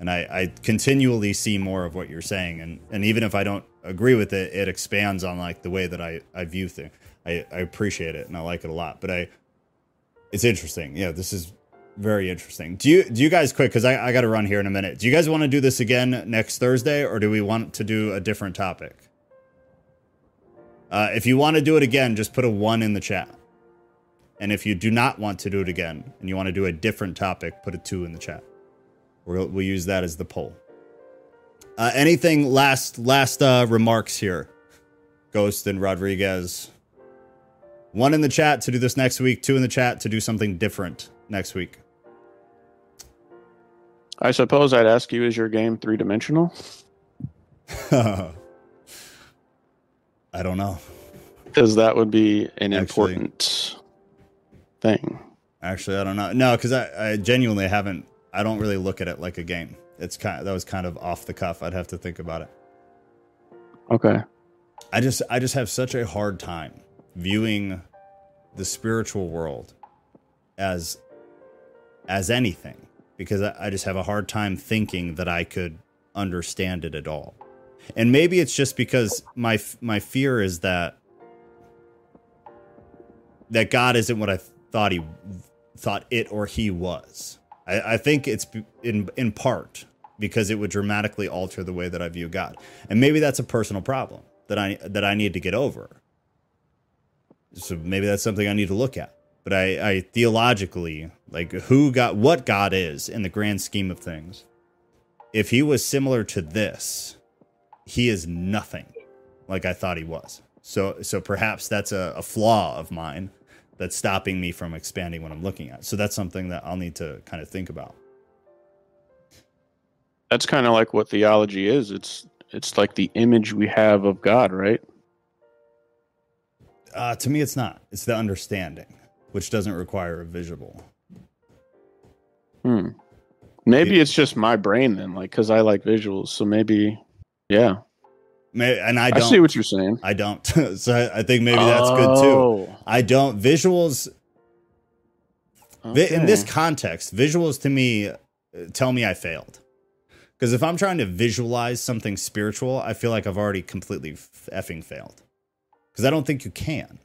and I I continually see more of what you're saying, and and even if I don't agree with it, it expands on like the way that I I view things. I I appreciate it and I like it a lot, but I it's interesting. Yeah, this is very interesting. Do you do you guys quick because I I got to run here in a minute. Do you guys want to do this again next Thursday, or do we want to do a different topic? Uh, if you want to do it again, just put a one in the chat. And if you do not want to do it again and you want to do a different topic, put a two in the chat. We'll, we'll use that as the poll. Uh, anything last last uh, remarks here, Ghost and Rodriguez. One in the chat to do this next week. Two in the chat to do something different next week. I suppose I'd ask you: Is your game three dimensional? I don't know. Because that would be an Actually- important thing. Actually, I don't know. No, because I, I genuinely haven't. I don't really look at it like a game. It's kind. that was kind of off the cuff. I'd have to think about it. Okay. I just I just have such a hard time viewing the spiritual world as as anything because I, I just have a hard time thinking that I could understand it at all. And maybe it's just because my my fear is that that God isn't what I thought he thought it or he was. I, I think it's in in part because it would dramatically alter the way that I view God, and maybe that's a personal problem that I that I need to get over. So maybe that's something I need to look at. but I, I theologically like who got what God is in the grand scheme of things. If he was similar to this, he is nothing like I thought he was. So so perhaps that's a, a flaw of mine that's stopping me from expanding what I'm looking at. So that's something that I'll need to kind of think about. That's kind of like what theology is. It's it's like the image we have of God, right? Uh, to me, it's not. It's the understanding, which doesn't require a visual. Hmm. Maybe it's just my brain then, like because I like visuals. So maybe, yeah. May and I I, don't. see what you're saying. I don't. so I, I think maybe that's good too. Oh, I don't. Visuals Vi- in this context, visuals to me uh, tell me I failed. Because if I'm trying to visualize something spiritual, I feel like I've already completely effing failed. Because I don't think you can.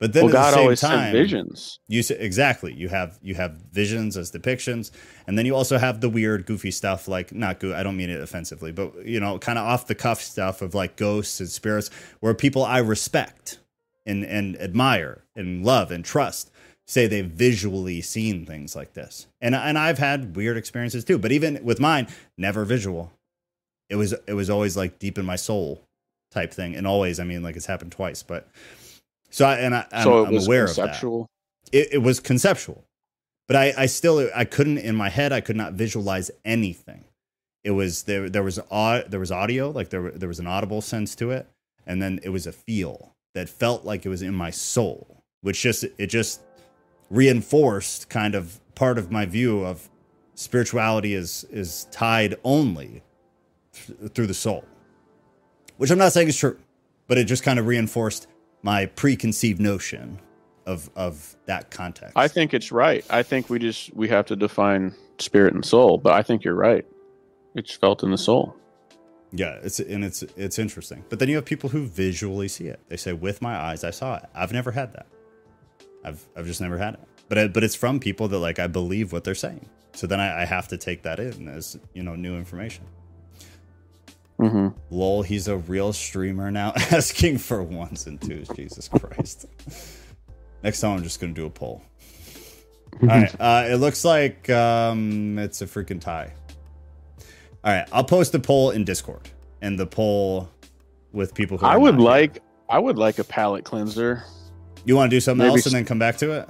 But then well, at the same always time, visions. You say, exactly. You have you have visions as depictions, and then you also have the weird, goofy stuff like not goo. I don't mean it offensively, but you know, kind of off the cuff stuff of like ghosts and spirits, where people I respect and and admire and love and trust say they've visually seen things like this, and and I've had weird experiences too. But even with mine, never visual. It was it was always like deep in my soul type thing, and always I mean like it's happened twice, but. So I, and I, I'm, so it I'm was aware of that. it, it was conceptual but I, I still i couldn't in my head i could not visualize anything. It was there there was au- there was audio like there, there was an audible sense to it and then it was a feel that felt like it was in my soul which just it just reinforced kind of part of my view of spirituality is is tied only th- through the soul which i'm not saying is true but it just kind of reinforced my preconceived notion of of that context. I think it's right. I think we just we have to define spirit and soul, but I think you're right. It's felt in the soul. yeah, it's and it's it's interesting. But then you have people who visually see it. They say, "With my eyes, I saw it." I've never had that. I've I've just never had it. But I, but it's from people that like I believe what they're saying. So then I, I have to take that in as you know new information. Mm-hmm. Lol, he's a real streamer now, asking for ones and twos. Jesus Christ. Next time, I'm just gonna do a poll. All right. Uh, it looks like um, it's a freaking tie. All right. I'll post the poll in Discord and the poll with people who I would not here. like I would like a palate cleanser. You want to do something maybe else and then come back to it?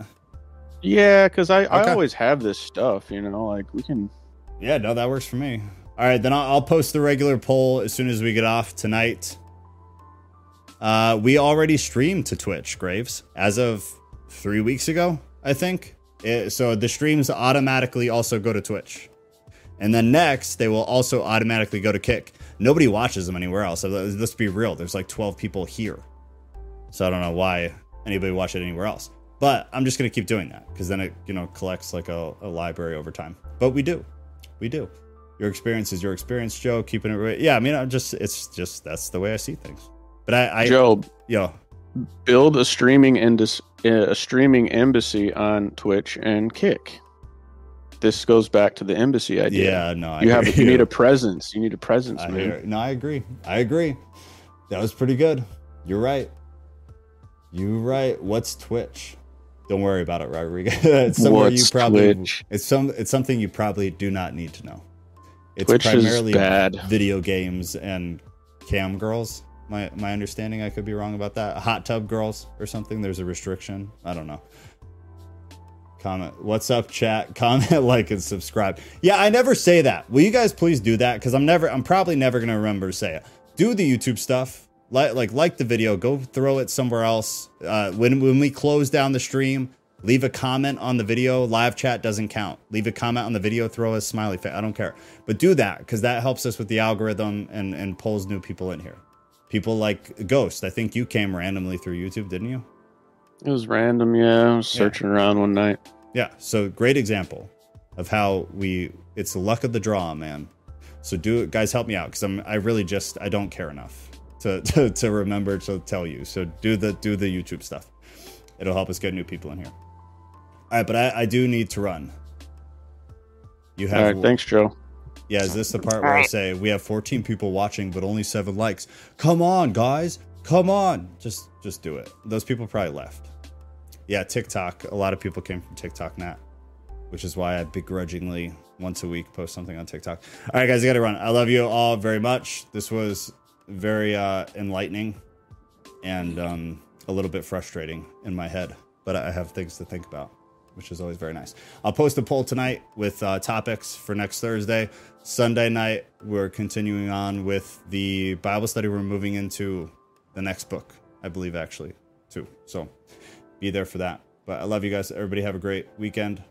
Yeah, because I, Okay. I always have this stuff, you know, like we can Yeah, no, that works for me. All right, then I'll, I'll post the regular poll as soon as we get off tonight. Uh, we already streamed to Twitch, Graves, as of three weeks ago, I think. It- so the streams automatically also go to Twitch. And then next, they will also automatically go to Kick. Nobody watches them anywhere else. So let's let's be real. There's like 12 people here. So I don't know why anybody watch it anywhere else. But I'm just going to keep doing that because then it, you know, collects like a, a library over time. But we do. We do. Your experience is your experience, Joe. Keeping it right. Yeah, I mean, I'm just, it's just, that's the way I see things. But I, I, Joe yo, build a streaming indus- a streaming embassy on Twitch and Kick. This goes back to the embassy idea. yeah, no, I you have hear you need a presence. You need a presence, I man. hear, no, I agree. I agree. That was pretty good. You're right. You're right. What's Twitch? Don't worry about it, Rodriguez. it's somewhere you What's probably Twitch? it's some it's something you probably do not need to know. It's Twitch is primarily bad. video games and cam girls. My my understanding, I could be wrong about that. Hot tub girls or something. There's a restriction. I don't know. Comment. What's up, chat? Comment, like, and subscribe. Yeah, I never say that. Will you guys please do that? Because I'm never, I'm probably never gonna remember to say it. Do the YouTube stuff. Like, like, like the video. Go throw it somewhere else. Uh, when when we close down the stream, leave a comment on the video. Live chat doesn't count. Leave a comment on the video. Throw a smiley face. I don't care. But do that because that helps us with the algorithm and and pulls new people in here. People like Ghost. I think you came randomly through YouTube, didn't you? It was random, yeah. I was Yeah. searching around one night. Yeah. So great example of how we it's the luck of the draw, man. So do it, guys. Help me out because I'm I really just I don't care enough to, to to remember to tell you. So do the do the YouTube stuff. It'll help us get new people in here. All right, but I, I do need to run. You have right, thanks, Joe. yeah, is this the part where I say we have 14 people watching but only 7 likes? Come on, guys. Come on. Just just do it. Those people probably left. yeah, TikTok. A lot of people came from TikTok, Nat, which is why I begrudgingly once a week post something on TikTok. All right, guys, I got to run. I love you all very much. This was very uh, enlightening and um, a little bit frustrating in my head, but I have things to think about, which is always very nice. I'll post a poll tonight with uh, topics for next Thursday. Sunday night, we're continuing on with the Bible study. We're moving into the next book, I believe, actually, too. So be there for that. But I love you guys. Everybody have a great weekend.